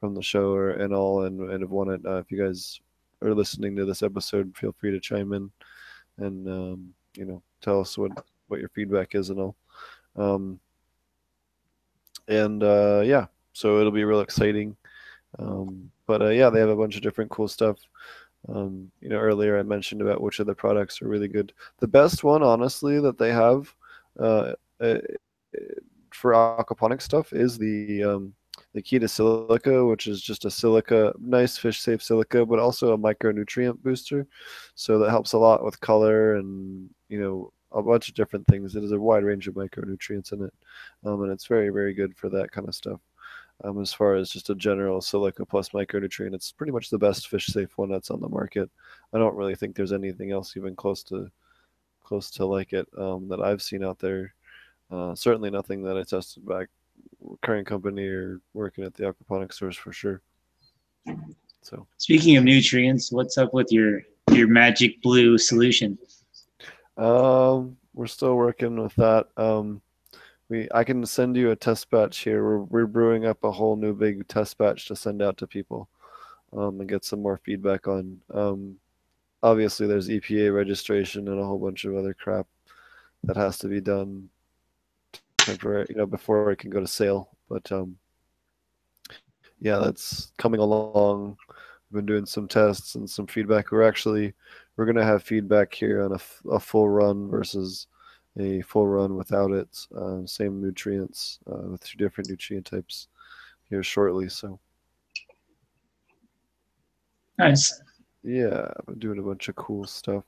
from the show or and all and, and have won it, uh, if you guys are listening to this episode, feel free to chime in and um, you know tell us what what your feedback is and all. Um, and uh, yeah, so it'll be real exciting. Um, but uh, yeah, they have a bunch of different cool stuff. Um, you know, earlier I mentioned about which of the products are really good. The best one, honestly, that they have uh, uh, for aquaponic stuff is the um, the Kita Silica, which is just a silica, nice fish safe silica, but also a micronutrient booster. So that helps a lot with color and you know a bunch of different things. It is a wide range of micronutrients in it, um, and it's very very good for that kind of stuff um, as far as just a general silica plus micronutrient. It's pretty much the best fish safe one that's on the market. I don't really think there's anything else even close to close to like it um, that I've seen out there. Uh, certainly nothing that I tested back current company or working at the aquaponics stores for sure. So speaking of nutrients, what's up with your your magic blue solution? Um, we're still working with that. Um, we I can send you a test batch here. We're we're brewing up a whole new big test batch to send out to people, um, and get some more feedback on. Um, obviously, there's EPA registration and a whole bunch of other crap that has to be done temporary, you know, before it can go to sale. But um, yeah, that's coming along. We've been doing some tests and some feedback. We're actually we're gonna have feedback here on a, a full run versus a full run without it. Uh, same nutrients uh, with two different nutrient types here shortly. So nice. Yeah, I've been doing a bunch of cool stuff.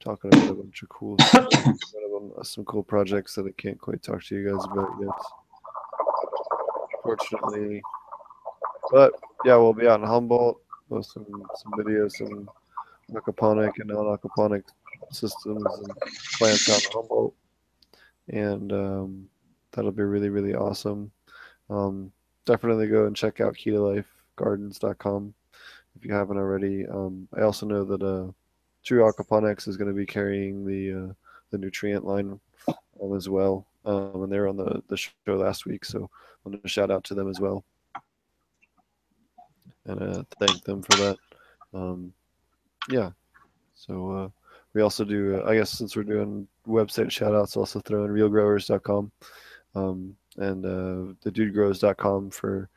Talking about a bunch of cool stuff. them, uh, some cool projects that I can't quite talk to you guys about yet. Fortunately, but yeah, we'll be out in Humboldt. Post some some videos, some aquaponic and non-aquaponic systems and plants out Humboldt, and um, that'll be really really awesome. Um, definitely go and check out KitaLifeGardens.com if you haven't already. Um, I also know that uh, True Aquaponics is going to be carrying the uh, the nutrient line um, as well, um, and they're on the the show last week, so I want to shout out to them as well and uh, thank them for that. Um, yeah, so. We also do, uh, I guess, since we're doing website shout outs, also throw in realgrowers.com um, and uh, thedudegrows.com for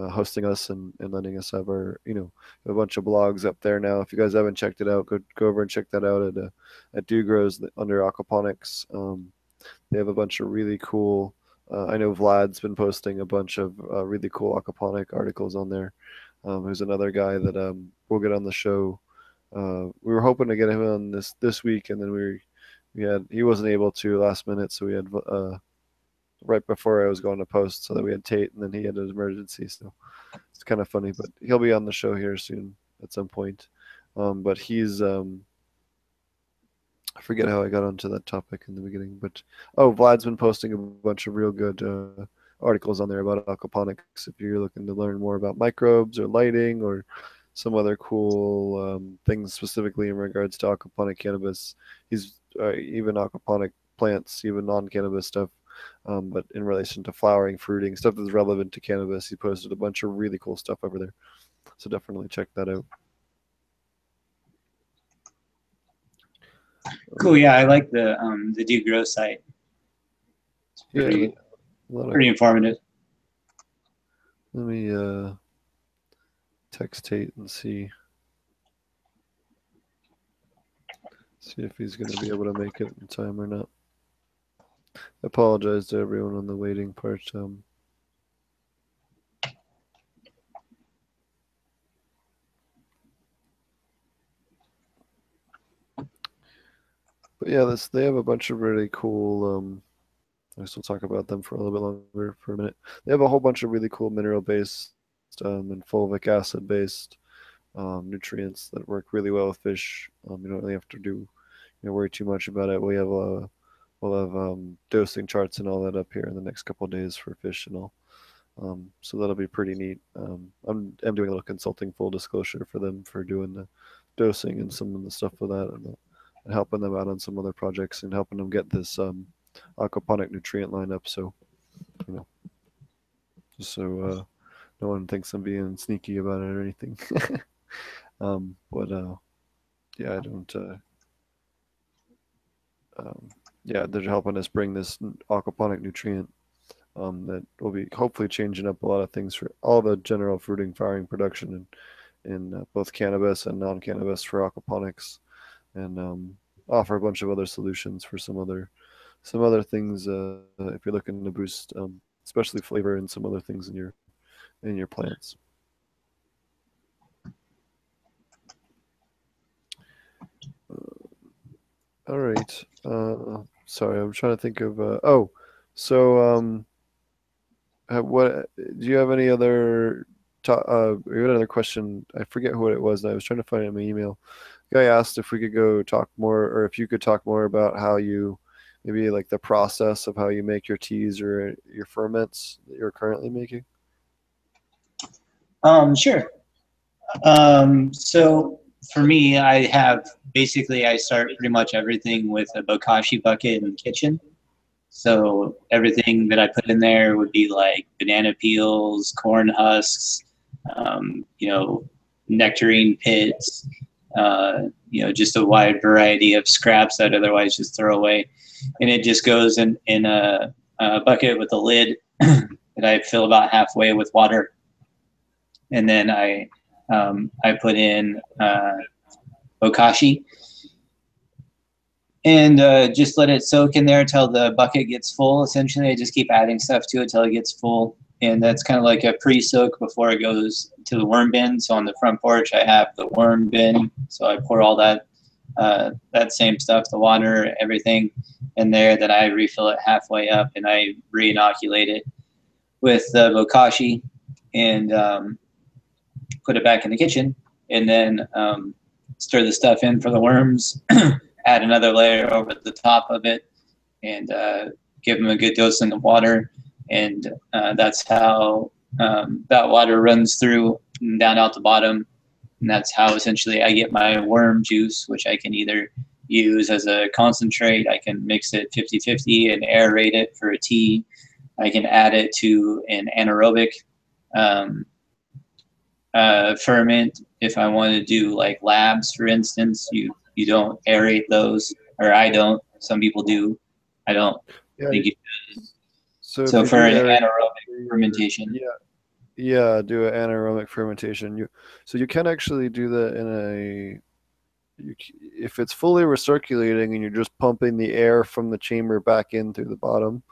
uh, hosting us and, and letting us have our, you know, a bunch of blogs up there now. If you guys haven't checked it out, go, go over and check that out at, uh, at Dude Grows under aquaponics. Um, they have a bunch of really cool, uh, I know Vlad's been posting a bunch of uh, really cool aquaponic articles on there. Um, who's another guy that um, we'll get on the show uh, we were hoping to get him on this this week, and then we we had he wasn't able to last minute, so we had uh, right before I was going to post, so that we had Tate, and then he had an emergency. So it's kind of funny, but he'll be on the show here soon at some point. Um, but he's um, I forget how I got onto that topic in the beginning, but oh, Vlad's been posting a bunch of real good uh, articles on there about aquaponics. If you're looking to learn more about microbes or lighting or some other cool um, things specifically in regards to aquaponic cannabis. He's uh, even aquaponic plants, even non-cannabis stuff. Um, but in relation to flowering, fruiting, stuff that's relevant to cannabis, he posted a bunch of really cool stuff over there. So definitely check that out. Cool. Yeah, I like the um, the Dude Grow site. It's pretty, yeah, pretty informative. Let me uh, text Tate and see see if he's going to be able to make it in time or not. apologize to everyone on the waiting part. Um, but yeah, this they have a bunch of really cool. Um, I guess we'll talk about them for a little bit longer for a minute. They have a whole bunch of really cool mineral-based um, and fulvic acid-based um, nutrients that work really well with fish. Um, you don't really have to do, you know, worry too much about it. We have a we'll have um, dosing charts and all that up here in the next couple days for fish and all. Um, so that'll be pretty neat. Um, I'm I'm doing a little consulting full disclosure for them for doing the dosing and some of the stuff for that and, and helping them out on some other projects and helping them get this um, aquaponic nutrient lineup. So you know, so uh, no one thinks I'm being sneaky about it or anything. um, but uh, yeah, I don't. Uh, um, yeah, they're helping us bring this aquaponic nutrient um, that will be hopefully changing up a lot of things for all the general fruiting flowering production in, in uh, both cannabis and non-cannabis for aquaponics, and um, offer a bunch of other solutions for some other some other things uh, if you're looking to boost, um, especially flavor and some other things in your in your plants. Uh, all right. Uh, sorry, I'm trying to think of. Uh, oh, so um, what do you have any other? To, uh, another question. I forget who it was. I was trying to find it in my email. guy asked if we could go talk more, or if you could talk more about how you, maybe like the process of how you make your teas or your ferments that you're currently making. Um, sure. Um, so for me, I have basically I start pretty much everything with a bokashi bucket in the kitchen. So everything that I put in there would be like banana peels, corn husks, um, you know, nectarine pits, uh, you know, just a wide variety of scraps that otherwise just throw away. And it just goes in, in a, a bucket with a lid that I fill about halfway with water. And then I um, I put in uh, bokashi and uh, just let it soak in there until the bucket gets full. Essentially, I just keep adding stuff to it until it gets full. And that's kind of like a pre-soak before it goes to the worm bin. So on the front porch, I have the worm bin. So I pour all that uh, that same stuff, the water, everything in there. Then I refill it halfway up and I re-inoculate it with the bokashi. And um, put it back in the kitchen, and then um, stir the stuff in for the worms. add another layer over the top of it, and uh, give them a good dosing of water. And uh, that's how um, that water runs through and down out the bottom. And that's how essentially I get my worm juice, which I can either use as a concentrate. I can mix it 50 50 and aerate it for a tea. I can add it to an anaerobic um, uh, ferment. If I want to do like labs, for instance, you you don't aerate those, or I don't. Some people do. I don't yeah. think you should. So, so for an anaerobic fermentation. Yeah. Yeah, do an anaerobic fermentation. You so you can actually do that in a you, if it's fully recirculating and you're just pumping the air from the chamber back in through the bottom,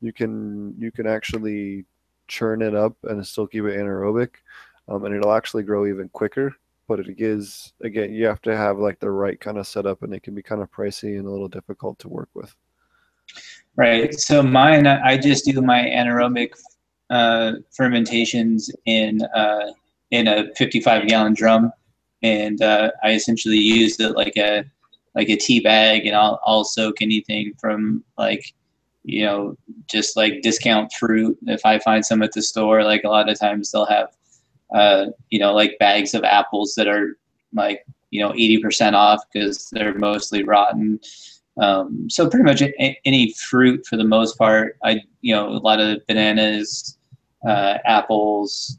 you can you can actually churn it up and still keep it anaerobic um, and it'll actually grow even quicker. But it is again, you have to have like the right kind of setup, and it can be kind of pricey and a little difficult to work with. Right. So mine, I just do my anaerobic uh, fermentations in uh, in a 55 gallon drum, and uh, I essentially use it like a like a tea bag, and I'll I'll soak anything from like you know just like discount fruit if I find some at the store. Like a lot of times they'll have uh, you know, like bags of apples that are like, you know, 80% off because they're mostly rotten. Um, so pretty much any fruit for the most part, I, you know, a lot of bananas, uh, apples.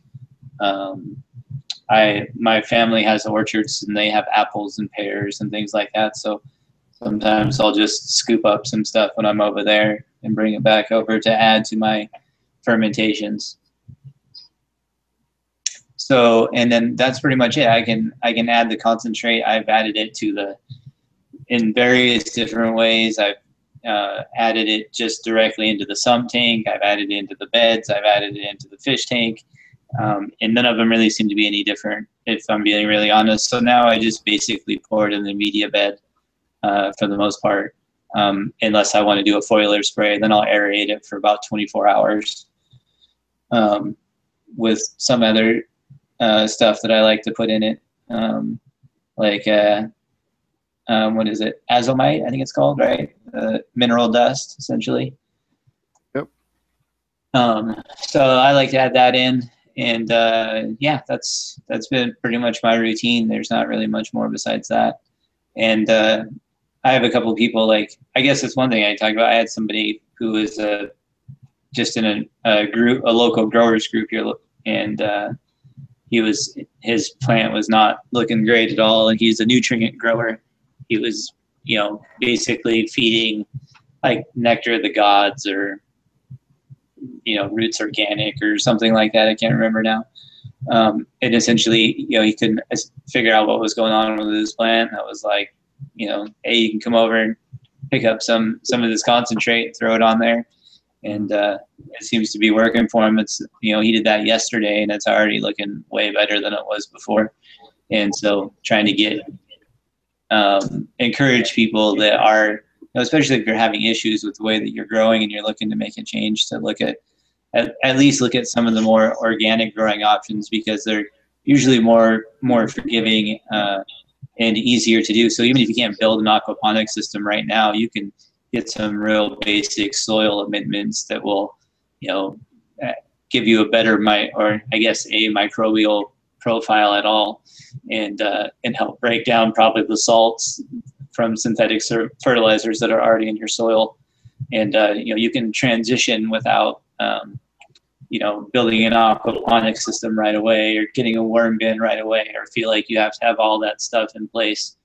Um, I, my family has orchards and they have apples and pears and things like that. So sometimes I'll just scoop up some stuff when I'm over there and bring it back over to add to my fermentations. So, and then that's pretty much it. I can, I can add the concentrate. I've added it to the, in various different ways. I've uh, added it just directly into the sump tank. I've added it into the beds. I've added it into the fish tank. Um, and none of them really seem to be any different, if I'm being really honest. So now I just basically pour it in the media bed uh, for the most part, um, unless I want to do a foliar spray. Then I'll aerate it for about 24 hours um, with some other uh, stuff that I like to put in it, um, like uh, um, what is it, azomite? I think it's called, right? Uh, mineral dust, essentially. Yep. Um, so I like to add that in, and uh, yeah, that's that's been pretty much my routine. There's not really much more besides that, and uh, I have a couple of people like I guess it's one thing I talked about. I had somebody who was uh, just in a, a, group, a local growers group here, and uh, he was his plant was not looking great at all, and he's a nutrient grower. He was, you know, basically feeding like nectar of the gods or you know roots organic or something like that. I can't remember now. Um, and essentially, you know, he couldn't figure out what was going on with his plant. I was like, you know, hey, you can come over and pick up some some of this concentrate, and throw it on there, and uh, it seems to be working for him. It's you know he did that yesterday, and it's already looking way better than it was before. And so, trying to get um, encourage people that are, you know, especially if you're having issues with the way that you're growing and you're looking to make a change, to look at at, at least look at some of the more organic growing options because they're usually more more forgiving uh, and easier to do. So even if you can't build an aquaponics system right now, you can get some real basic soil amendments that will, you know, uh, give you a better my or I guess a microbial profile at all, and uh, and help break down probably the salts from synthetic fertilizers that are already in your soil, and uh, you know you can transition without. Um, you know, building an aquaponics system right away, or getting a worm bin right away, or feel like you have to have all that stuff in place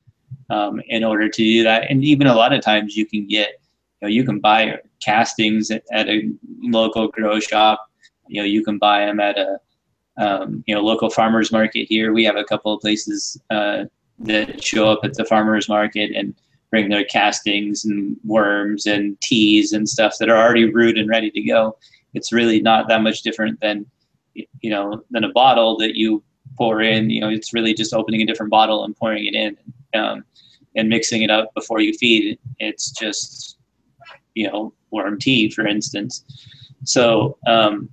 um, in order to do that. And even a lot of times you can get, you know, you can buy castings at, at a local grow shop. You know, you can buy them at a, um, you know, local farmers market here. We have a couple of places uh, that show up at the farmers market and bring their castings and worms and teas and stuff that are already brewed and ready to go. It's really not that much different than, you know, than a bottle that you pour in. You know, it's really just opening a different bottle and pouring it in um, and mixing it up before you feed. It. It's just, you know, worm tea, for instance. So, um,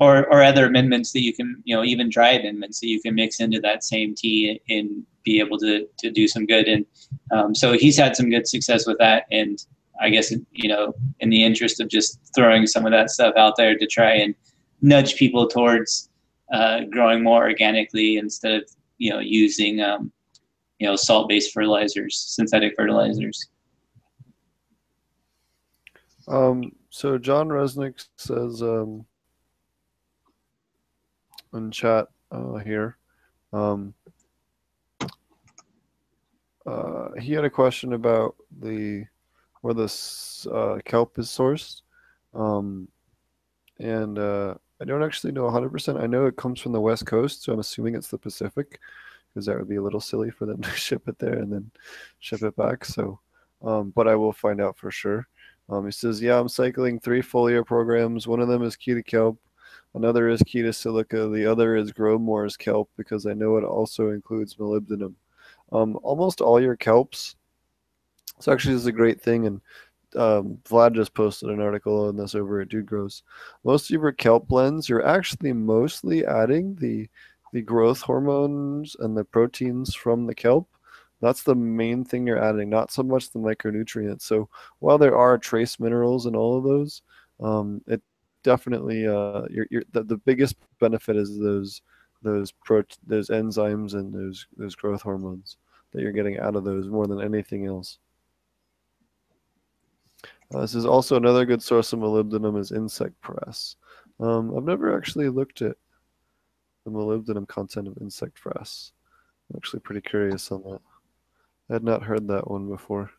or, or other amendments that you can, you know, even dry amendments that you can mix into that same tea and be able to, to do some good. And um, so he's had some good success with that. And I guess, you know, in the interest of just throwing some of that stuff out there to try and nudge people towards uh, growing more organically instead of, you know, using, um, you know, salt-based fertilizers, synthetic fertilizers. Um, so John Resnick says um, in chat uh, here, um, uh, he had a question about the where this uh, kelp is sourced, um, and uh, I don't actually know 100%. I know it comes from the west coast, so I'm assuming it's the Pacific because that would be a little silly for them to ship it there and then ship it back. So, um, but I will find out for sure. Um, he says, yeah, I'm cycling three foliar programs. One of them is Kita Kelp. Another is Kita Silica. The other is Grow More's Kelp because I know it also includes molybdenum. Um, almost all your kelps. So actually, this is a great thing, and um, Vlad just posted an article on this over at Dude Grows. Most of your kelp blends, you're actually mostly adding the the growth hormones and the proteins from the kelp. That's the main thing you're adding, not so much the micronutrients. So while there are trace minerals in all of those, um, it definitely uh, you're, you're, the, the biggest benefit is those those pro those enzymes and those those growth hormones that you're getting out of those more than anything else. Uh, this is also another good source of molybdenum is insect frass. Um, I've never actually looked at the molybdenum content of insect frass. I'm actually pretty curious on that. I had not heard that one before.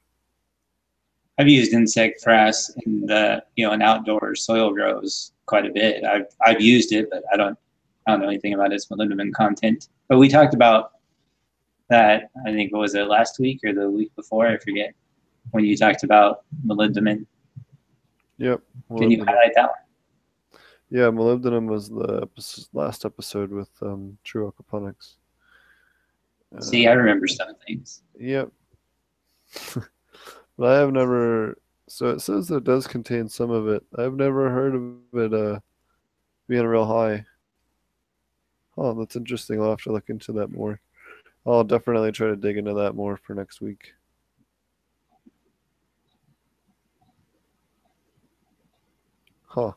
I've used insect frass in the you know in outdoor soil grows quite a bit. I've I've used it, but I don't I don't know anything about its molybdenum content. But we talked about that. I think what was it last week or the week before? I forget. when you talked about molybdenum. Yep. Can you highlight that one? Yeah, molybdenum was the episode, last episode with um, True Aquaponics. Uh, See, I remember some things. Yep. but I have never. So it says that it does contain some of it. I've never heard of it uh, being a real high. Oh, that's interesting. I'll have to look into that more. I'll definitely try to dig into that more for next week. Huh.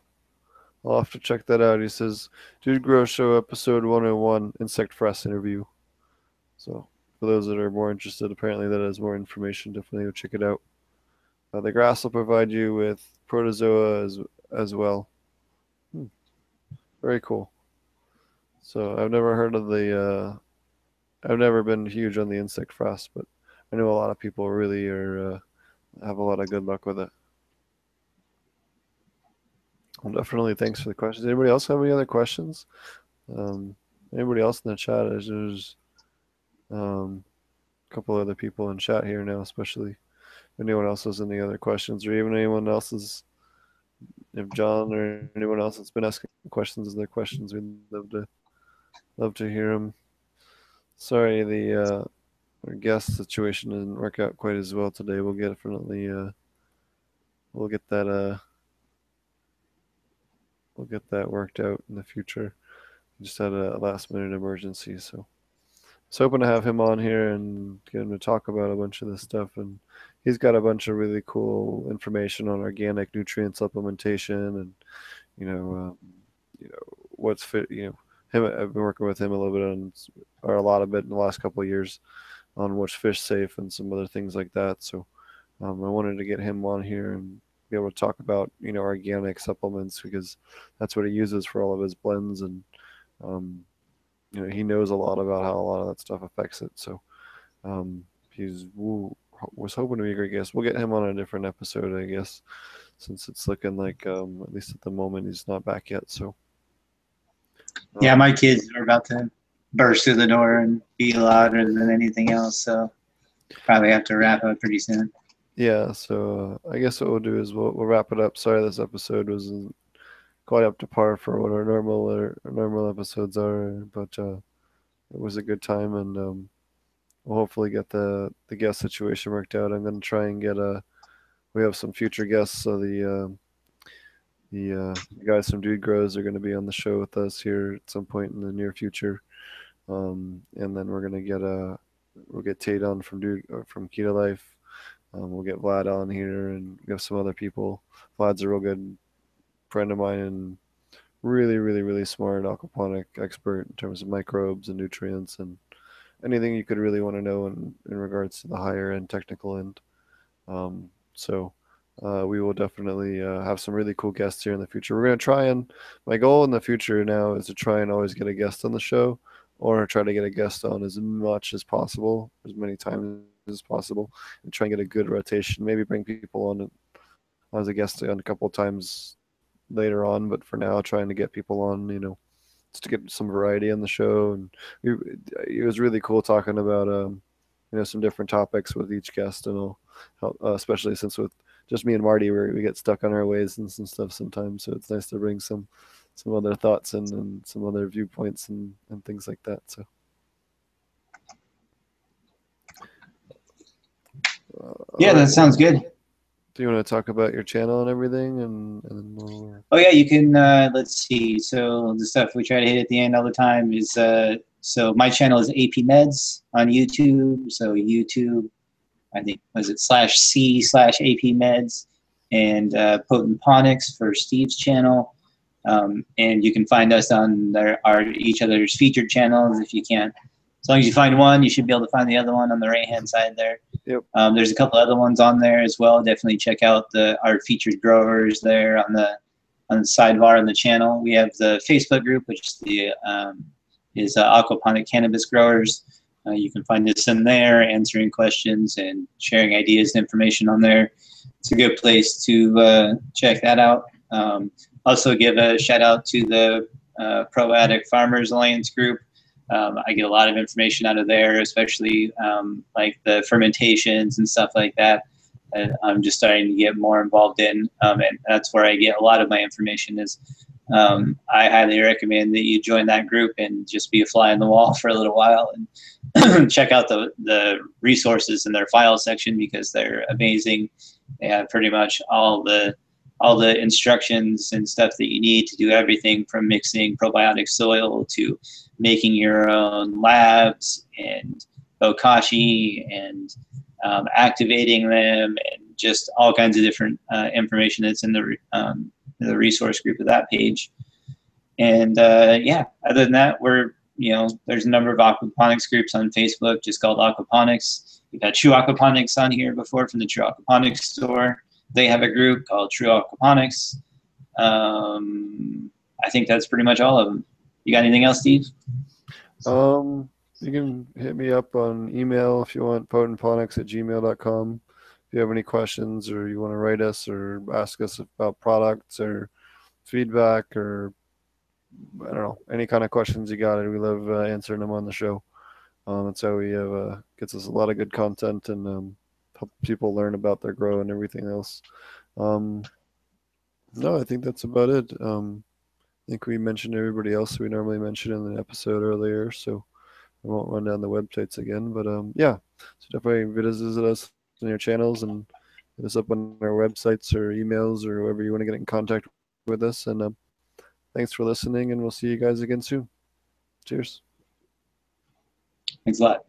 I'll have to check that out. He says, Dude Grow Show episode 101 Insect Frass interview. So, for those that are more interested, apparently that has more information. Definitely go check it out. Uh, the frass will provide you with protozoa as, as well. Hmm. Very cool. So, I've never heard of the. Uh, I've never been huge on the insect frass, but I know a lot of people really are uh, have a lot of good luck with it. Well, definitely thanks for the questions. Anybody else have any other questions? Um, anybody else in the chat? There's, there's um, a couple other people in chat here now, especially if anyone else has any other questions, or even anyone else's. If John or anyone else that's been asking questions their questions, we'd love to love to hear them. Sorry, the uh, our guest situation didn't work out quite as well today. We'll get definitely uh, we'll get that uh, we'll get that worked out in the future. Just had a last minute emergency, so I was hoping to have him on here and get him to talk about a bunch of this stuff. And he's got a bunch of really cool information on organic nutrient supplementation and you know um, you know what's fit. You know, him. I've been working with him a little bit on or a lot of it in the last couple of years on what's fish safe and some other things like that. So um, I wanted to get him on here and be able to talk about you know organic supplements because that's what he uses for all of his blends and um, you know he knows a lot about how a lot of that stuff affects it. So um, he's woo, was hoping to be a great guest. We'll get him on a different episode i guess since it's looking like um, at least at the moment he's not back yet. So Yeah, um, my kids are about to burst through the door and be louder than anything else, so probably have to wrap up pretty soon. Yeah, so uh, I guess what we'll do is we'll, we'll wrap it up. Sorry, this episode wasn't quite up to par for what our normal or our normal episodes are, but uh, it was a good time, and um, we'll hopefully get the the guest situation worked out. I'm gonna try and get a. We have some future guests, so the uh, the, uh, the guys from Dude Grows are to be on the show with us here at some point in the near future, um, and then we're gonna get a we'll get Tate on from Dude from Kita Life. Um, we'll get Vlad on here and we have some other people. Vlad's a real good friend of mine and really, really, really smart aquaponic expert in terms of microbes and nutrients and anything you could really want to know in, in regards to the higher end technical end. Um, so uh, we will definitely uh, have some really cool guests here in the future. We're going to try and my goal in the future now is to try and always get a guest on the show or try to get a guest on as much as possible, as many times as possible, and try and get a good rotation. Maybe bring people on as a guest on a couple of times later on, but for now, trying to get people on, you know, just to get some variety on the show. And it was really cool talking about, um, you know, some different topics with each guest, and all, uh, especially since with just me and Marty, we we get stuck on our ways and some stuff sometimes. So it's nice to bring some some other thoughts and, and some other viewpoints and, and things like that. So. Uh, Yeah, that sounds good. Do you want to talk about your channel and everything, and, and we'll, Oh yeah, you can. Uh, let's see. So the stuff we try to hit at the end all the time is. Uh, so my channel is AP Meds on YouTube. So YouTube, I think was it slash C slash AP Meds, and uh, Potent Ponics for Steve's channel. Um, and you can find us on their, our each other's featured channels. If you can't, as long as you find one, you should be able to find the other one on the right hand side there. Yep. Um, there's a couple other ones on there as well. Definitely check out the our featured growers there on the on the sidebar on the channel. We have the Facebook group, which is the um, is uh, aquaponic cannabis growers. Uh, you can find us in there, answering questions and sharing ideas and information on there. It's a good place to uh, check that out. Um, also, give a shout out to the uh, Probiotic Farmers Alliance group. Um, I get a lot of information out of there, especially um, like the fermentations and stuff like that. that I'm just starting to get more involved in, um, and that's where I get a lot of my information. Is um, I highly recommend that you join that group and just be a fly on the wall for a little while and check out the the resources in their file section because they're amazing. They have pretty much all the all the instructions and stuff that you need to do everything from mixing probiotic soil to making your own labs and bokashi and um, activating them and just all kinds of different uh, information that's in the um, the resource group of that page. And uh, yeah, other than that, we're you know there's a number of aquaponics groups on Facebook just called aquaponics. We've had True Aquaponics on here before from the True Aquaponics store. They have a group called True Aquaponics. Um, I think that's pretty much all of them. You got anything else, Steve? Um, you can hit me up on email if you want, potentponics at gmail.com. If you have any questions or you want to write us or ask us about products or feedback or I don't know, any kind of questions you got, we love uh, answering them on the show. Um, that's how we have, uh, gets us a lot of good content and um, help people learn about their grow and everything else. Um, no, I think that's about it. Um, I think we mentioned everybody else we normally mention in the episode earlier, so I won't run down the websites again. But um, yeah, so definitely visit us on your channels and hit us up on our websites or emails or wherever you want to get in contact with us. And um, thanks for listening, and we'll see you guys again soon. Cheers. Thanks a lot.